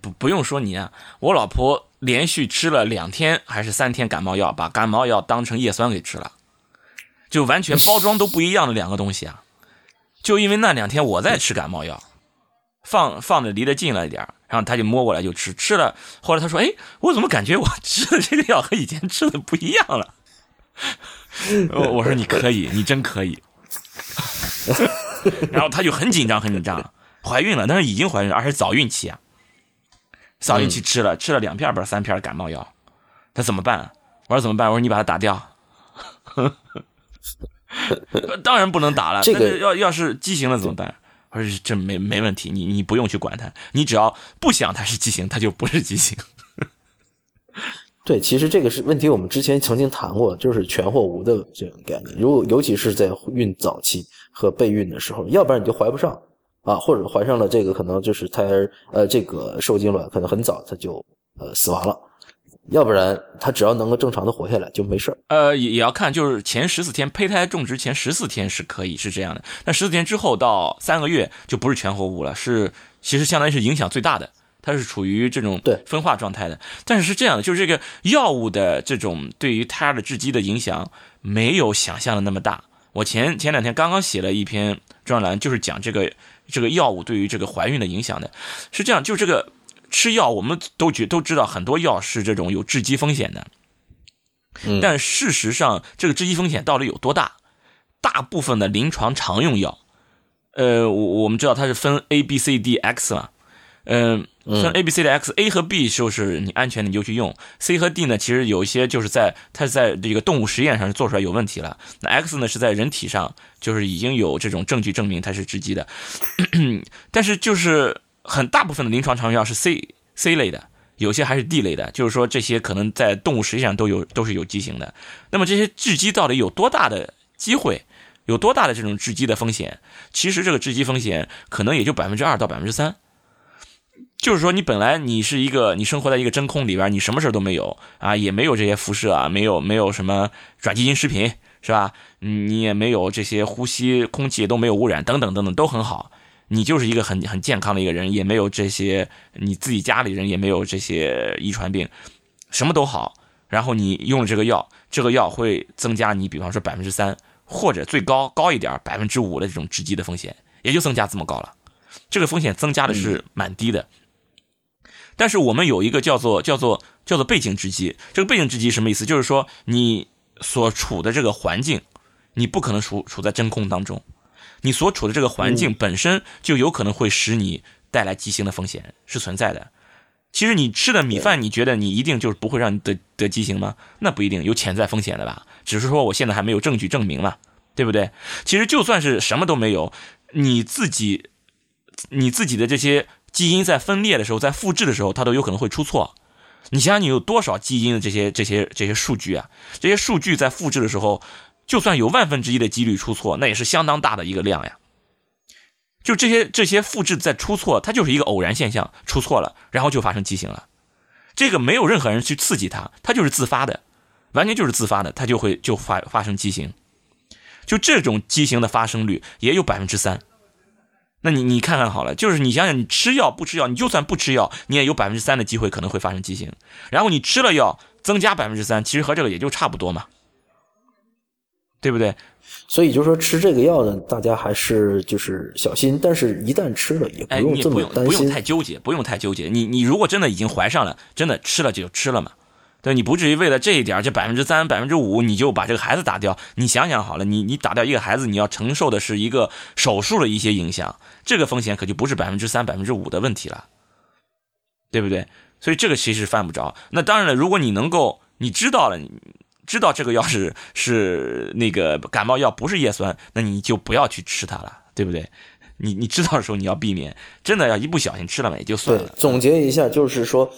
不不用说你啊，我老婆连续吃了两天还是三天感冒药，把感冒药当成叶酸给吃了，就完全包装都不一样的两个东西啊！就因为那两天我在吃感冒药，放放的离得近了一点然后他就摸过来就吃，吃了。后来他说：“哎，我怎么感觉我 吃的这个药和以前吃的不一样了？” 我我说：“你可以，你真可以。”然后他就很紧张，很紧张，怀孕了，但是已经怀孕了，而且早孕期啊。早孕期吃了吃了两片不是三片感冒药，他怎么办？我说怎么办？我说你把它打掉。当然不能打了。这个要要是畸形了怎么办？我说这没没问题，你你不用去管它，你只要不想它是畸形，它就不是畸形。对，其实这个是问题，我们之前曾经谈过，就是全或无的这种概念。如果尤其是在孕早期和备孕的时候，要不然你就怀不上。啊，或者怀上了这个，可能就是胎儿，呃，这个受精卵可能很早它就呃死亡了，要不然它只要能够正常的活下来就没事呃，也也要看，就是前十四天胚胎种植前十四天是可以是这样的，那十四天之后到三个月就不是全活物了，是其实相当于是影响最大的，它是处于这种对分化状态的。但是是这样的，就是这个药物的这种对于胎儿的致畸的影响没有想象的那么大。我前前两天刚刚写了一篇专栏，就是讲这个。这个药物对于这个怀孕的影响的，是这样，就这个吃药，我们都觉都知道很多药是这种有致畸风险的，但事实上这个致畸风险到底有多大？大部分的临床常用药，呃，我我们知道它是分 A、B、C、D、X 嘛，嗯。像 A、B、C 的 X，A 和 B 就是你安全的你就去用，C 和 D 呢，其实有一些就是在它是在这个动物实验上是做出来有问题了。那 X 呢是在人体上就是已经有这种证据证明它是致畸的，但是就是很大部分的临床常用药是 C C 类的，有些还是 D 类的，就是说这些可能在动物实际上都有都是有畸形的。那么这些致畸到底有多大的机会，有多大的这种致畸的风险？其实这个致畸风险可能也就百分之二到百分之三。就是说，你本来你是一个，你生活在一个真空里边，你什么事都没有啊，也没有这些辐射啊，没有没有什么转基因食品，是吧？你也没有这些呼吸空气都没有污染，等等等等都很好，你就是一个很很健康的一个人，也没有这些，你自己家里人也没有这些遗传病，什么都好。然后你用了这个药，这个药会增加你，比方说百分之三或者最高高一点百分之五的这种直击的风险，也就增加这么高了。这个风险增加的是蛮低的。但是我们有一个叫做叫做叫做背景之机，这个背景之机什么意思？就是说你所处的这个环境，你不可能处处在真空当中，你所处的这个环境本身就有可能会使你带来畸形的风险是存在的。其实你吃的米饭，你觉得你一定就是不会让你得得畸形吗？那不一定，有潜在风险的吧？只是说我现在还没有证据证明嘛，对不对？其实就算是什么都没有，你自己你自己的这些。基因在分裂的时候，在复制的时候，它都有可能会出错。你想想，你有多少基因的这些、这些、这些数据啊？这些数据在复制的时候，就算有万分之一的几率出错，那也是相当大的一个量呀。就这些、这些复制在出错，它就是一个偶然现象，出错了，然后就发生畸形了。这个没有任何人去刺激它，它就是自发的，完全就是自发的，它就会就发发生畸形。就这种畸形的发生率也有百分之三。那你你看看好了，就是你想想，你吃药不吃药，你就算不吃药，你也有百分之三的机会可能会发生畸形。然后你吃了药，增加百分之三，其实和这个也就差不多嘛。对不对？所以就说吃这个药呢，大家还是就是小心，但是一旦吃了也不哎，用这你也不用不用。太纠结，不用太纠结。你你如果真的已经怀上了，真的吃了就吃了嘛。对，你不至于为了这一点，这百分之三、百分之五，你就把这个孩子打掉。你想想好了，你你打掉一个孩子，你要承受的是一个手术的一些影响，这个风险可就不是百分之三、百分之五的问题了，对不对？所以这个其实犯不着。那当然了，如果你能够，你知道了，你知道这个药是 是那个感冒药，不是叶酸，那你就不要去吃它了，对不对？你你知道的时候你要避免，真的要一不小心吃了嘛也就算了，。总结一下就是说，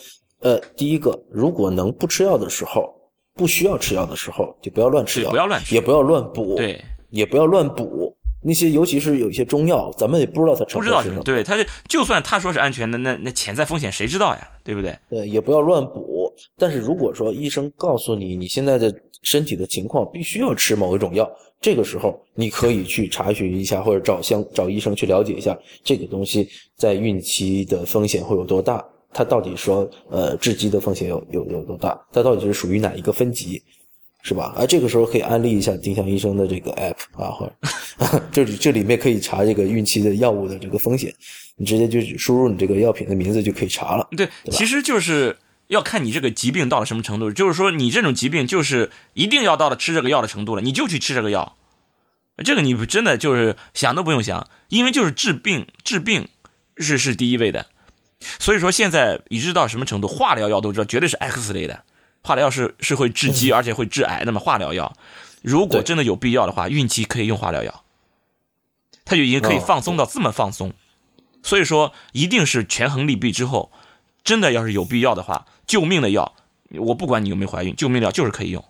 呃，第一个，如果能不吃药的时候，不需要吃药的时候，就不要乱吃药，不要乱吃也不要乱补，，对，也不要乱补。那些尤其是有一些中药，咱们也不知道它成不知道分是什么，对，它就就算他说是安全的，那那潜在风险谁知道呀？对不对？对，也不要乱补。但是如果说医生告诉你你现在的身体的情况必须要吃某一种药，这个时候你可以去查询一下，或者找相找医生去了解一下这个东西在孕期的风险会有多大，它到底说呃致畸的风险有有有多大，它到底是属于哪一个分级。是吧？而这个时候可以安利一下丁香医生的这个 app 啊，或者这 里这里面可以查这个孕期的药物的这个风险，你直接就输入你这个药品的名字就可以查了。对，其实就是要看你这个疾病到了什么程度。就是说，你这种疾病就是一定要到了吃这个药的程度了，你就去吃这个药。这个你真的就是想都不用想，因为就是治病，治病是是第一位的。所以说现在已知到什么程度，化疗药都知道，绝对是 X 类的。化疗药是是会致畸，而且会致癌的嘛。化疗药，如果真的有必要的话，孕期可以用化疗药，它就已经可以哦放松到这么放松。所以说，一定是权衡利弊之后，真的要是有必要的话，救命的药，我不管你有没有怀孕，救命的药就是可以用。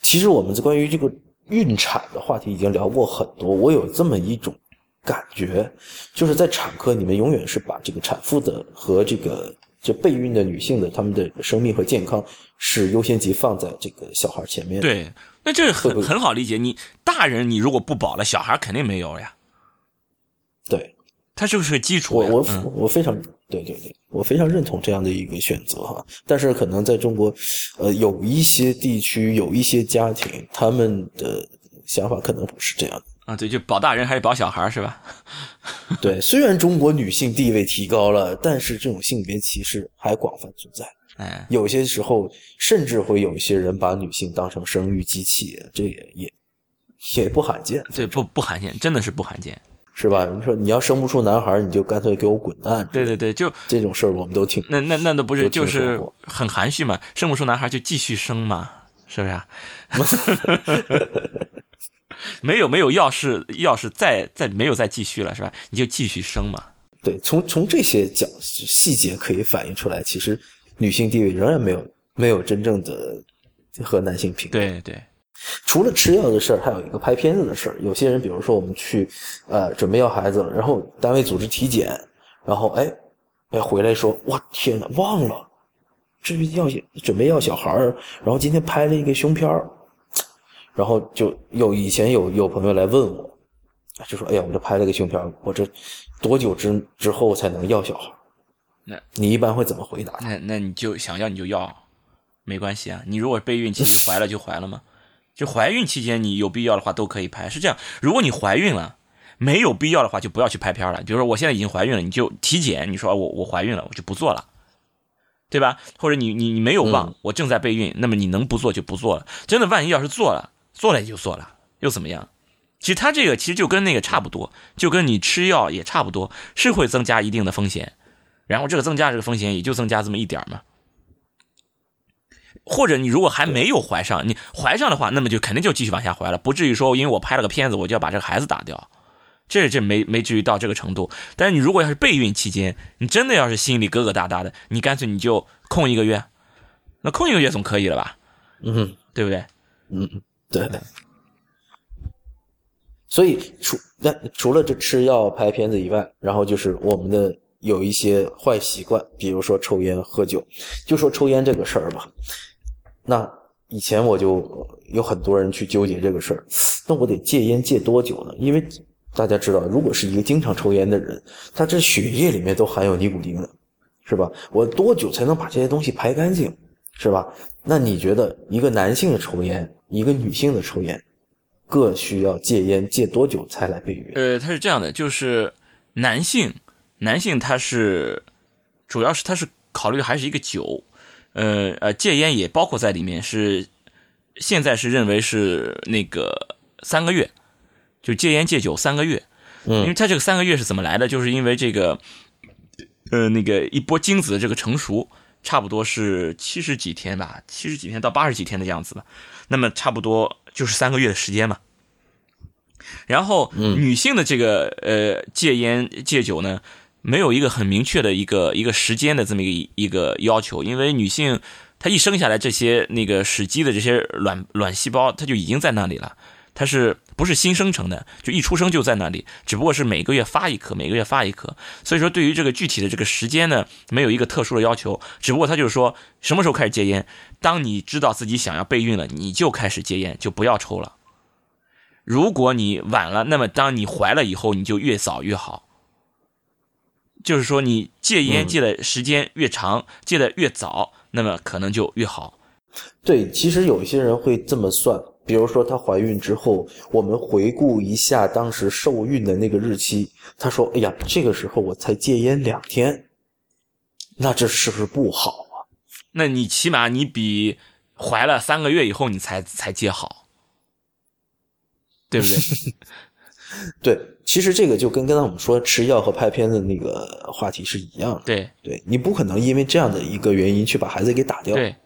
其实我们关于这个孕产的话题已经聊过很多，我有这么一种感觉，就是在产科，你们永远是把这个产妇的和这个就备孕的女性的她们的生命和健康是优先级放在这个小孩前面。，对，那这很很好理解。你大人你如果不保了，小孩肯定没有呀，对它就是个基础。我我嗯我非常对对对，我非常认同这样的一个选择哈。但是可能在中国，呃，有一些地区有一些家庭，他们的想法可能不是这样的。啊，对，就保大人还是保小孩是吧？对，虽然中国女性地位提高了，但是这种性别歧视还广泛存在。哎，有些时候，甚至会有一些人把女性当成生育机器，这也也也不罕见，对，不不罕见，真的是不罕见。是吧？你说你要生不出男孩，你就干脆给我滚蛋。对对对，就这种事儿我们都听。那那那都不是，就是很含蓄嘛，生不出男孩就继续生嘛，是不是、啊？没有没有要是要是再再没有再继续了是吧？你就继续生嘛。对，从从这些角细节可以反映出来，其实女性地位仍然没有没有真正的和男性平等。对对，除了吃药的事儿，还有一个拍片子的事儿。有些人，比如说我们去，呃，准备要孩子了，然后单位组织体检，然后哎，哎回来说，哇天呐，忘了，这是要准备要小孩儿，然后今天拍了一个胸片儿，然后就有以前有有朋友来问我，就说，哎呀，我这拍了个胸片，我这多久之之后才能要小孩？那你一般会怎么回答？那那你就想要你就要，没关系啊。你如果备孕期怀了就怀了嘛？就怀孕期间你有必要的话都可以拍。是这样，如果你怀孕了，没有必要的话就不要去拍片了。比如说我现在已经怀孕了，你就体检，你说我我怀孕了，我就不做了。对吧？或者你你你没有忘，嗯我正在备孕，那么你能不做就不做了。真的，万一要是做了，做了也就做了，又怎么样？其实它这个其实就跟那个差不多，就跟你吃药也差不多，是会增加一定的风险。然后这个增加这个风险也就增加这么一点儿嘛。或者你如果还没有怀上，你怀上的话，那么就肯定就继续往下怀了，不至于说因为我拍了个片子我就要把这个孩子打掉，这这没没至于到这个程度。但是你如果要是备孕期间，你真的要是心里疙疙瘩瘩的，你干脆你就空一个月，那空一个月总可以了吧？嗯对不对？嗯，对。所以除那除了这吃药、拍片子以外，然后就是我们的有一些坏习惯，比如说抽烟、喝酒。就说抽烟这个事儿吧，那以前我就有很多人去纠结这个事儿，那我得戒烟戒多久呢？因为大家知道，如果是一个经常抽烟的人，他这血液里面都含有尼古丁的，是吧？我多久才能把这些东西排干净？是吧？那你觉得一个男性的抽烟，一个女性的抽烟，各需要戒烟戒多久才来备孕？呃，它是这样的，就是男性，男性他是主要是他是考虑还是一个酒，呃呃，戒烟也包括在里面，是现在是认为是那个三个月，就戒烟戒酒三个月，嗯因为他这个三个月是怎么来的？就是因为这个，呃，那个一波精子的这个成熟，差不多是七十几天吧，七十几天到八十几天的样子吧，那么差不多就是三个月的时间嘛。然后，女性的这个呃戒烟戒酒呢，没有一个很明确的一个一个时间的这么一个一个要求，因为女性她一生下来这些那个始基的这些卵卵细胞，它就已经在那里了，它是不是新生成的？就一出生就在那里，只不过是每个月发一颗，每个月发一颗。所以说，对于这个具体的这个时间呢，没有一个特殊的要求，只不过他就是说什么时候开始戒烟，当你知道自己想要备孕了，你就开始戒烟，就不要抽了。如果你晚了，那么当你怀了以后，你就越早越好。就是说，你戒烟嗯戒的时间越长，戒的越早，那么可能就越好。对，其实有一些人会这么算，比如说她怀孕之后，我们回顾一下当时受孕的那个日期，她说：“哎呀，这个时候我才戒烟两天，那这是不是不好啊？”那你起码你比怀了三个月以后你才才戒好，对不对？对，其实这个就跟刚才我们说吃药和拍片的那个话题是一样的。对对你不可能因为这样的一个原因去把孩子给打掉，对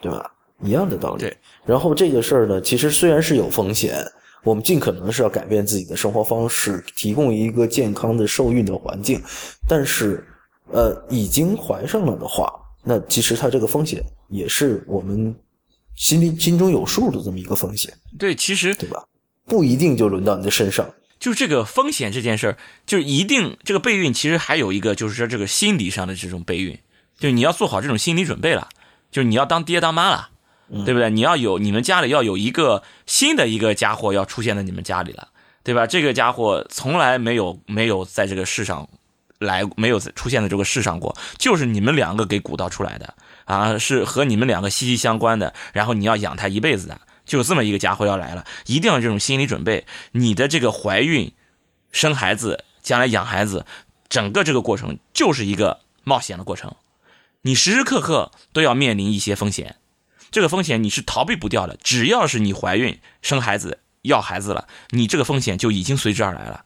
对吧？一样的道理。对。然后这个事儿呢，其实虽然是有风险，我们尽可能是要改变自己的生活方式，提供一个健康的受孕的环境，但是，呃，已经怀上了的话，那其实它这个风险也是我们心里心中有数的这么一个风险，对，其实对吧？不一定就轮到你的身上。就这个风险这件事儿，就是一定这个备孕，其实还有一个就是说这个心理上的这种备孕，就是你要做好这种心理准备了，就是你要当爹当妈了，对不对？你要有你们家里要有一个新的一个家伙要出现在你们家里了，对吧？这个家伙从来没有没有在这个世上来，没有出现在这个世上过，就是你们两个给鼓捣出来的啊，是和你们两个息息相关的，然后你要养他一辈子的。就这么一个家伙要来了，一定要这种心理准备。你的这个怀孕、生孩子、将来养孩子，整个这个过程就是一个冒险的过程，你时时刻刻都要面临一些风险，这个风险你是逃避不掉的。只要是你怀孕、生孩子、要孩子了，你这个风险就已经随之而来了。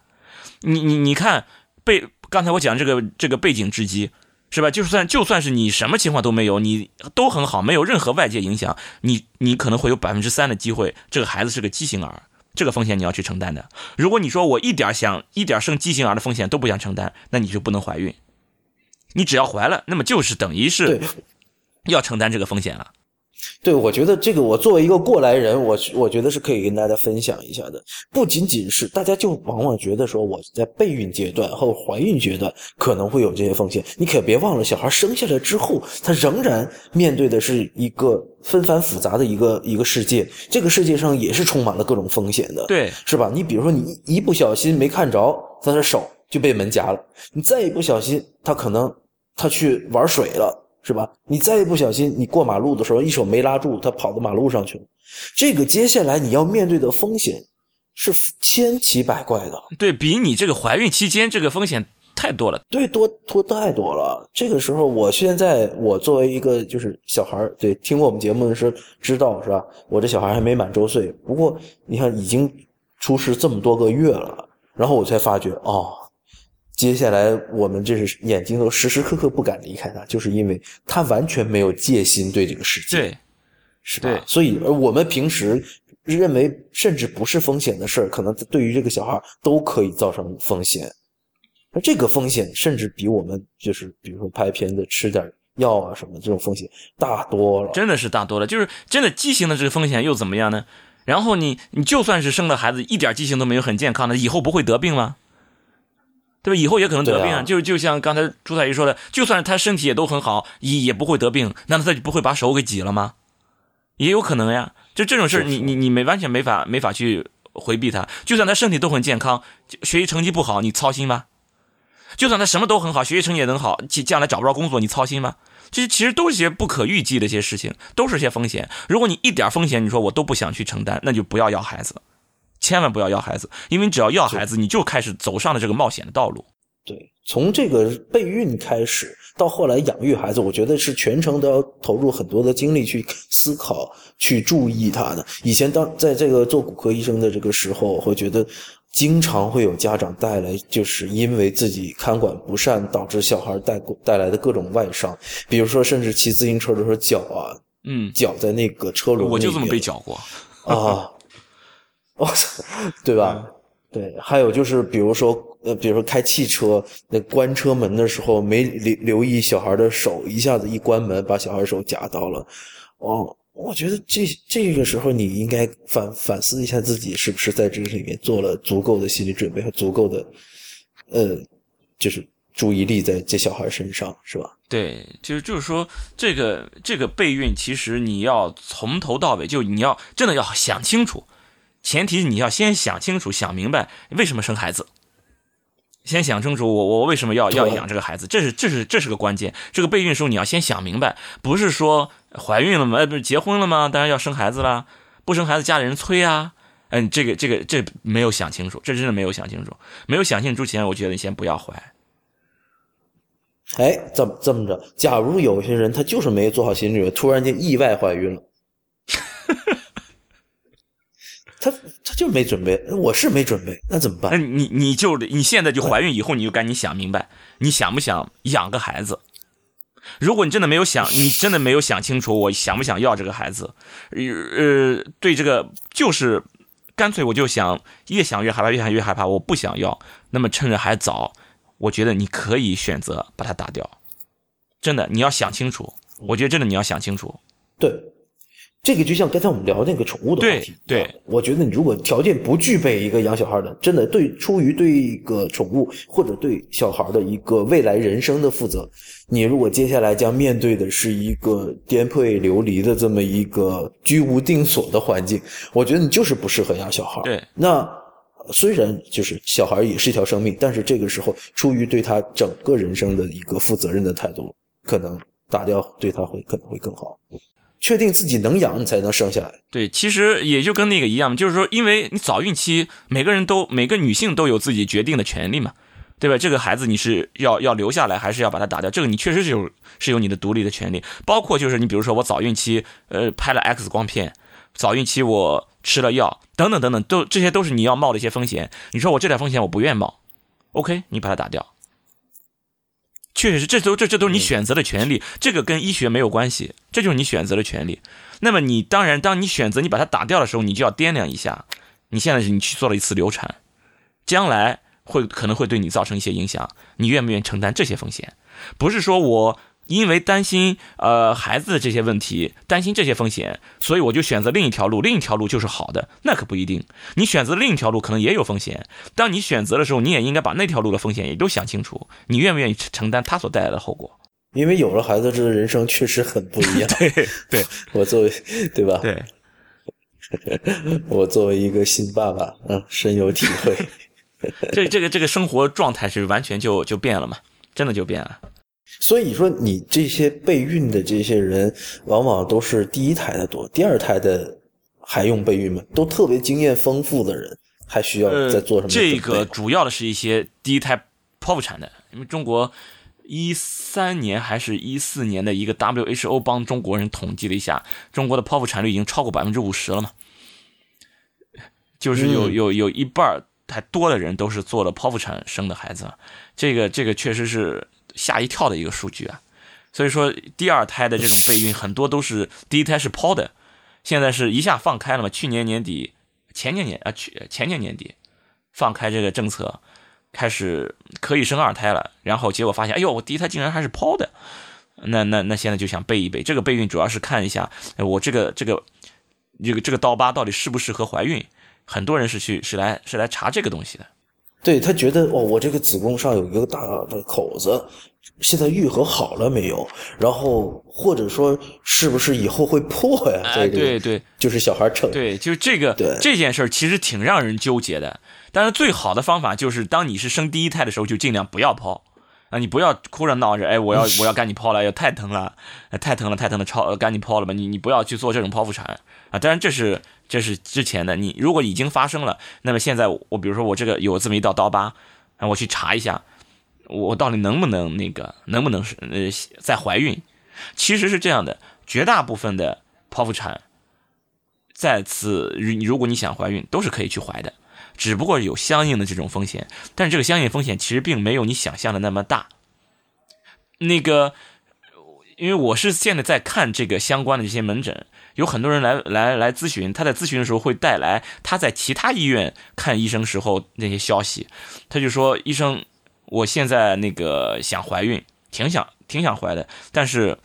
你你你看背刚才我讲这个这个背景之机。是吧？就算就算是你什么情况都没有，你都很好，没有任何外界影响，你你可能会有百分之三的机会，这个孩子是个畸形儿，这个风险你要去承担的。如果你说我一点想一点生畸形儿的风险都不想承担，那你就不能怀孕。你只要怀了，那么就是等于是要承担这个风险了。对，我觉得这个我作为一个过来人，我我觉得是可以跟大家分享一下的。不仅仅是大家就往往觉得说我在备孕阶段和怀孕阶段可能会有这些风险，你可别忘了，小孩生下来之后，他仍然面对的是一个纷繁复杂的一个一个世界，这个世界上也是充满了各种风险的，对，是吧？你比如说你一一不小心没看着，他的手就被门夹了；你再一不小心，他可能他去玩水了。是吧？你再一不小心，你过马路的时候一手没拉住，他跑到马路上去了。这个接下来你要面对的风险是千奇百怪的，对比你这个怀孕期间这个风险太多了。对，多多太多了。这个时候，我现在我作为一个就是小孩儿，对，听过我们节目的是知道是吧？我这小孩还没满周岁，不过你看已经出世这么多个月了，然后我才发觉哦。接下来我们这是眼睛都时时刻刻不敢离开他，就是因为他完全没有戒心对这个世界，对，是吧？所以而我们平时认为甚至不是风险的事儿，可能对于这个小孩都可以造成风险。那这个风险甚至比我们就是比如说拍片子吃点药啊什么这种风险大多了。真的是大多了。就是真的畸形的这个风险又怎么样呢？然后你你就算是生了孩子，一点畸形都没有，很健康的，以后不会得病吗？对吧？以后也可能得病就就像刚才朱太医说的，就算是他身体也都很好，也也不会得病，难道他就不会把手给挤了吗？也有可能呀。就这种事儿，你你你没完全没法没法去回避他。就算他身体都很健康，学习成绩不好，你操心吗？就算他什么都很好，学习成绩也能好，将将来找不着工作，你操心吗？这些其实都是些不可预计的一些事情，都是些风险。如果你一点风险，你说我都不想去承担，那就不要要孩子，千万不要要孩子，因为你只要要孩子，你就开始走上了这个冒险的道路。对，从这个备孕开始到后来养育孩子，我觉得是全程都要投入很多的精力去思考、去注意他的。以前当在这个做骨科医生的这个时候，我会觉得经常会有家长带来，就是因为自己看管不善导致小孩带带来的各种外伤，比如说甚至骑自行车的时候脚啊，嗯，脚在那个车轮，我就这么被绞过啊，我操，对吧？对，还有就是比如说。呃，比如说开汽车，那关车门的时候没留留意小孩的手，一下子一关门，把小孩手夹到了。哦，我觉得这这个时候你应该反反思一下自己，是不是在这个里面做了足够的心理准备和足够的，呃，就是注意力在这小孩身上，是吧？对，就是就是说，这个这个备孕，其实你要从头到尾，就你要真的要想清楚，前提你要先想清楚、想明白为什么生孩子。先想清楚，我我为什么要要养这个孩子？这是这是这是个关键。这个备孕时候你要先想明白，不是说怀孕了吗？不是结婚了吗？当然要生孩子啦，不生孩子家里人催啊。嗯，这个这个这没有想清楚，这真的没有想清楚。没有想清楚之前，我觉得你先不要怀。哎，这么这么着，假如有些人他就是没做好心理准备，突然间意外怀孕了。他他就没准备，我是没准备，那怎么办？那你你就你现在就怀孕以后，你就赶紧想明白，你想不想养个孩子？如果你真的没有想，你真的没有想清楚，我想不想要这个孩子？呃，对这个就是干脆我就想越想越害怕，越想越害怕，我不想要。那么趁着还早，我觉得你可以选择把它打掉。真的，你要想清楚。我觉得真的你要想清楚。对。这个就像刚才我们聊那个宠物的话题，对，我觉得你如果条件不具备一个养小孩的，真的对出于对一个宠物或者对小孩的一个未来人生的负责，你如果接下来将面对的是一个颠沛流离的这么一个居无定所的环境，我觉得你就是不适合养小孩。对，那虽然就是小孩也是一条生命，但是这个时候出于对他整个人生的一个负责任的态度，可能打掉对他会可能会更好。确定自己能养，你才能生下来。对，其实也就跟那个一样，就是说，因为你早孕期，每个人都每个女性都有自己决定的权利嘛，对吧？这个孩子你是要要留下来，还是要把它打掉？这个你确实是有是有你的独立的权利。包括就是你比如说我早孕期，呃，拍了 X 光片，早孕期我吃了药，等等等等，都这些都是你要冒的一些风险。你说我这点风险我不愿冒，OK，你把它打掉。确实是，这都这这都是你选择的权利，这个跟医学没有关系，这就是你选择的权利。那么你当然，当你选择你把它打掉的时候，你就要掂量一下，你现在是你去做了一次流产，将来会可能会对你造成一些影响，你愿不愿意承担这些风险？不是说我。因为担心呃孩子的这些问题，担心这些风险，所以我就选择另一条路，另一条路就是好的，那可不一定。你选择另一条路可能也有风险，当你选择的时候，你也应该把那条路的风险也都想清楚，你愿不愿意承担它所带来的后果？因为有了孩子，这人生确实很不一样。对对，我作为对吧？对，我作为一个新爸爸，嗯，深有体会。这这个这个生活状态是完全就就变了嘛，真的就变了。所以说，你这些备孕的这些人，往往都是第一胎的多，第二胎的还用备孕吗？都特别经验丰富的人，还需要再做什么？这个主要的是一些第一胎剖腹产的，因为中国一三年还是一四年的一个 WHO 帮中国人统计了一下，中国的剖腹产率已经超过百分之五十了嘛，就是有有有一半还多的人都是做了剖腹产生的孩子，这个这个确实是。吓一跳的一个数据啊，所以说第二胎的这种备孕很多都是第一胎是剖的，现在是一下放开了嘛？去年年底、前年年啊，去前年年底放开这个政策，开始可以生二胎了，然后结果发现，哎呦，我第一胎竟然还是剖的，那那那现在就想备一备。这个备孕主要是看一下，我这个这个这个这个刀疤到底适不适合怀孕，很多人是去是来是来查这个东西的。对他觉得哦，我这个子宫上有一个大的口子，现在愈合好了没有？然后或者说是不是以后会破呀？哎，对对，就是小孩成对，就这个这件事儿其实挺让人纠结的。但是最好的方法就是，当你是生第一胎的时候，就尽量不要剖。啊，你不要哭着闹着，哎，我要 我要赶紧剖了，要太疼了，太疼了，太疼了，超赶紧剖了吧，你你不要去做这种剖腹产啊！当然这是这是之前的，你如果已经发生了，那么现在我比如说我这个有这么一道刀疤，啊，我去查一下，我到底能不能那个能不能是呃再怀孕？其实是这样的，绝大部分的剖腹产，再次如果你想怀孕，都是可以去怀的。只不过有相应的这种风险，但是这个相应风险其实并没有你想象的那么大。那个，因为我是现在在看这个相关的这些门诊，有很多人来来来咨询，他在咨询的时候会带来他在其他医院看医生时候那些消息，他就说：“医生，我现在那个想怀孕，挺想挺想怀的，但是。”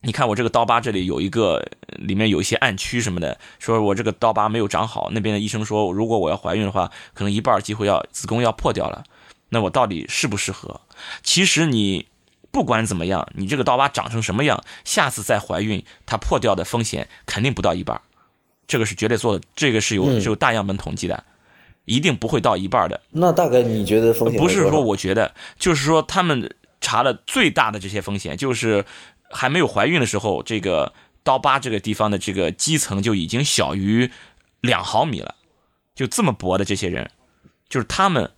你看我这个刀疤这里有一个，里面有一些暗区什么的，说我这个刀疤没有长好。那边的医生说，如果我要怀孕的话，可能一半机会要子宫要破掉了。那我到底适不适合？其实你不管怎么样，你这个刀疤长成什么样，下次再怀孕，它破掉的风险肯定不到一半，这个是绝对做的，这个是有是有大样本统计的，一定不会到一半的。那大概你觉得风险？不是说我觉得，就是说他们查了最大的这些风险，就是。还没有怀孕的时候，这个刀疤这个地方的这个基层就已经小于两毫米了，就这么薄的这些人，就是他们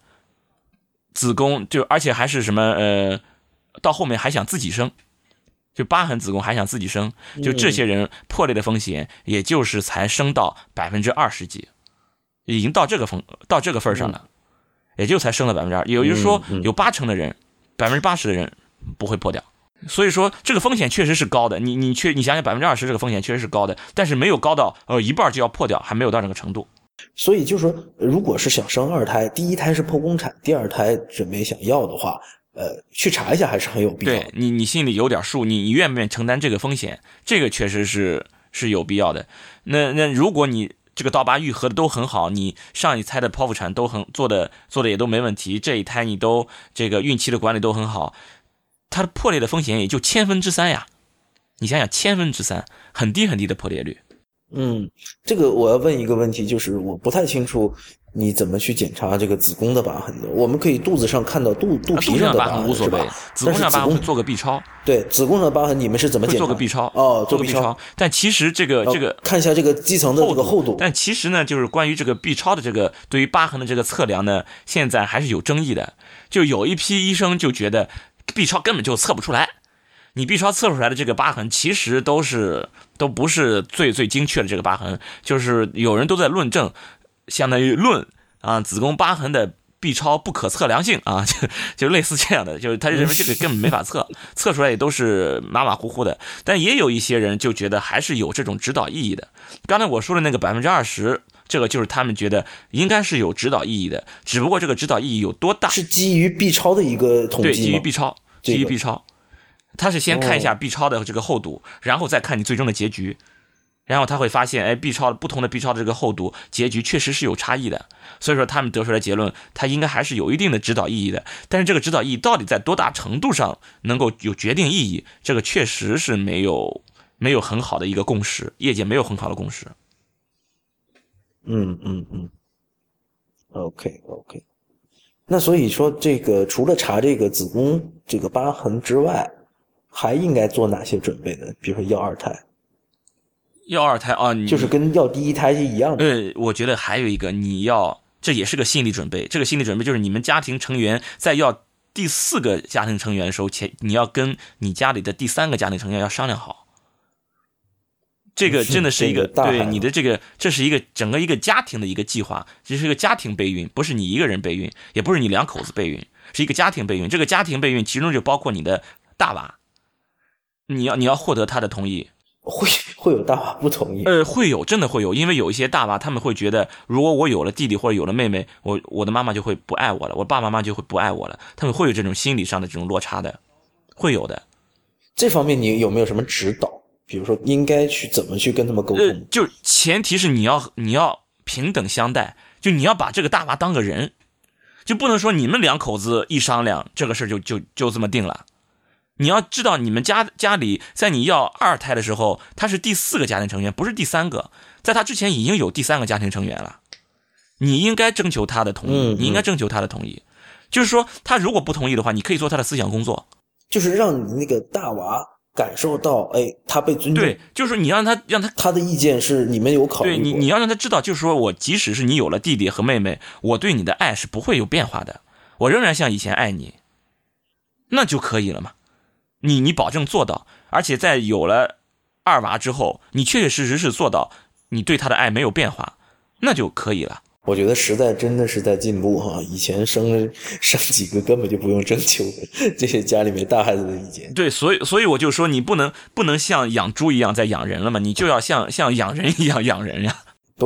子宫就而且还是什么呃，到后面还想自己生，就疤痕子宫还想自己生，就这些人破裂的风险也就是才升到百分之二十几，已经到这个风到这个份上了，也就才升了百分之二，也就是说有八成的人，百分之八十的人不会破掉。所以说这个风险确实是高的，你你确你想想百分之二十这个风险确实是高的，但是没有高到呃一半就要破掉，还没有到这个程度。所以就是说，如果是想生二胎，第一胎是剖宫产，第二胎准备想要的话，呃，去查一下还是很有必要。对你你心里有点数，你你愿不愿意承担这个风险？这个确实是是有必要的。那那如果你这个刀疤愈合的都很好，你上一胎的剖腹产都很做的做的也都没问题，这一胎你都这个孕期的管理都很好。它的破裂的风险也就千分之三呀，你想想，千分之三，很低很低的破裂率。嗯，这个我要问一个问题，就是我不太清楚你怎么去检查这个子宫的疤痕的。我们可以肚子上看到肚肚皮上的疤痕，无所谓。子宫上疤痕做个 B 超，对，子宫上的疤痕你们是怎么检查？做个 B 超哦，做个 B 超。但其实这个这个看一下这个基层的这个厚度。但其实呢，就是关于这个 B 超的这个对于疤痕的这个测量呢，现在还是有争议的。就有一批医生就觉得。B 超根本就测不出来，你 B 超测出来的这个疤痕，其实都是都不是最最精确的这个疤痕，就是有人都在论证，相当于论啊子宫疤痕的 B 超不可测量性啊，就就类似这样的，就是他认为这个根本没法测，测出来也都是马马虎虎的。但也有一些人就觉得还是有这种指导意义的。刚才我说的那个百分之二十。这个就是他们觉得应该是有指导意义的，只不过这个指导意义有多大？是基于 B 超的一个统计对，基于 B 超，基于 B 超，他是先看一下 B 超的这个厚度，然后再看你最终的结局，然后他会发现，哎，B 超不同的 B 超的这个厚度，结局确实是有差异的。所以说他们得出来结论，它应该还是有一定的指导意义的。但是这个指导意义到底在多大程度上能够有决定意义，这个确实是没有没有很好的一个共识，业界没有很好的共识。嗯嗯嗯，OK OK，那所以说这个除了查这个子宫这个疤痕之外，还应该做哪些准备呢？比如说要二胎，要二胎啊，你就是跟要第一胎是一样的。呃，我觉得还有一个你要，这也是个心理准备。这个心理准备就是你们家庭成员在要第四个家庭成员的时候，前你要跟你家里的第三个家庭成员要商量好。这个真的是一个对你的这个，这是一个整个一个家庭的一个计划，这是一个家庭备孕，不是你一个人备孕，也不是你两口子备孕，是一个家庭备孕。这个家庭备孕其中就包括你的大娃，你要你要获得他的同意，会 会有大娃不同意？呃，会有，真的会有，因为有一些大娃他们会觉得，如果我有了弟弟或者有了妹妹，我我的妈妈就会不爱我了，我爸爸妈妈就会不爱我了，他们会有这种心理上的这种落差的，会有的。这方面你有没有什么指导？比如说，应该去怎么去跟他们沟通？就前提是你要你要平等相待，就你要把这个大娃当个人，就不能说你们两口子一商量，这个事儿就就就这么定了。你要知道，你们家家里在你要二胎的时候，他是第四个家庭成员，不是第三个。在他之前已经有第三个家庭成员了，你应该征求他的同意，你应该征求他的同意。就是说，他如果不同意的话，你可以做他的思想工作，就是让你那个大娃感受到，哎，他被尊重。对，就是你让他让他他的意见是你们有考虑。对你，你要让他知道，就是说我即使是你有了弟弟和妹妹，我对你的爱是不会有变化的，我仍然像以前爱你，那就可以了嘛。你你保证做到，而且在有了二娃之后，你确确实实是做到，你对他的爱没有变化，那就可以了。我觉得时代真的是在进步哈，以前生生几个根本就不用征求这些家里面大孩子的意见。对，所以所以我就说你不能不能像养猪一样在养人了嘛，你就要像像养人一样养人呀。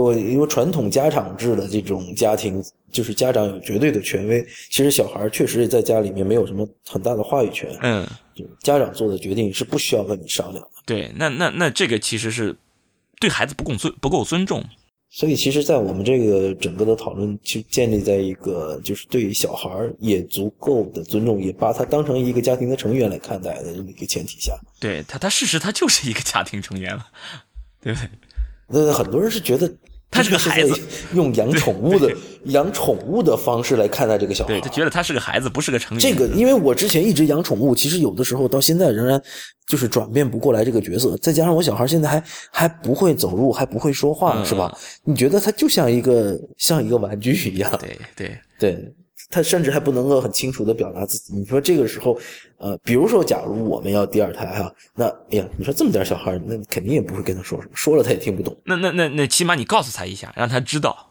不，因为传统家长制的这种家庭，就是家长有绝对的权威。其实小孩确实也在家里面没有什么很大的话语权。嗯，家长做的决定是不需要跟你商量的。对，那那那这个其实是对孩子不够尊不够尊重。所以，其实，在我们这个整个的讨论，就建立在一个就是对小孩也足够的尊重，也把他当成一个家庭的成员来看待的这么一个前提下。对他，他事实他就是一个家庭成员了，对不对？那很多人是觉得他是个孩子，用养宠物的养宠物的方式来看待这个小孩，对他觉得他是个孩子，不是个成员。这个，因为我之前一直养宠物，其实有的时候到现在仍然就是转变不过来这个角色。再加上我小孩现在还还不会走路，还不会说话，是吧？你觉得他就像一个像一个玩具一样？对对对。他甚至还不能够很清楚的表达自己。你说这个时候，呃，比如说，假如我们要第二胎哈，那哎呀，你说这么点小孩，那肯定也不会跟他说什么，说了他也听不懂。那那那那，起码你告诉他一下，让他知道，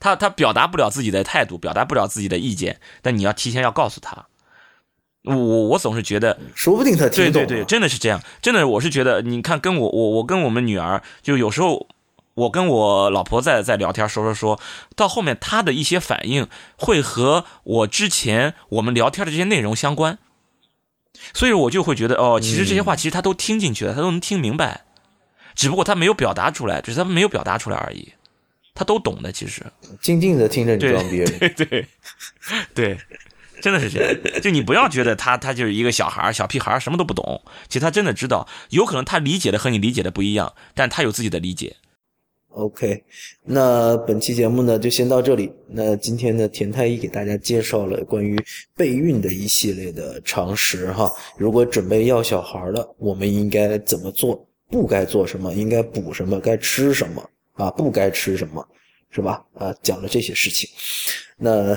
他他表达不了自己的态度，表达不了自己的意见，但你要提前要告诉他。我我总是觉得，说不定他听懂。对对对，真的是这样，真的，我是觉得，你看，跟我我我跟我们女儿，就有时候。我跟我老婆在在聊天，说说说到后面，她的一些反应会和我之前我们聊天的这些内容相关，所以我就会觉得，哦，其实这些话其实她都听进去了，她都能听明白，只不过她没有表达出来，只是她没有表达出来而已，她都懂的，其实。静静的听着你装逼，对对。对，真的是这样，就你不要觉得他他就是一个小孩小屁孩什么都不懂，其实他真的知道，有可能他理解的和你理解的不一样，但他有自己的理解。OK，那本期节目呢就先到这里。那今天呢，田太医给大家介绍了关于备孕的一系列的常识哈。如果准备要小孩了，我们应该怎么做？不该做什么？应该补什么？该吃什么？啊，不该吃什么？是吧？啊，讲了这些事情。那。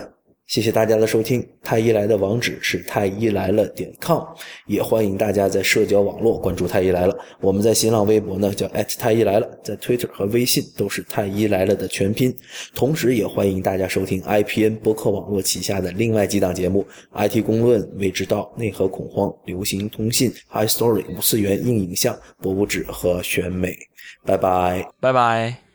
谢谢大家的收听，太医来的网址是太医来了点 com，也欢迎大家在社交网络关注太医来了。我们在新浪微博呢叫太医来了，在 Twitter 和微信都是太医来了的全拼。同时，也欢迎大家收听 IPN 博客网络旗下的另外几档节目：IT 公论、未知道、内核恐慌、流行通信、High Story、五次元硬影像、博物志和选美。拜拜，拜拜。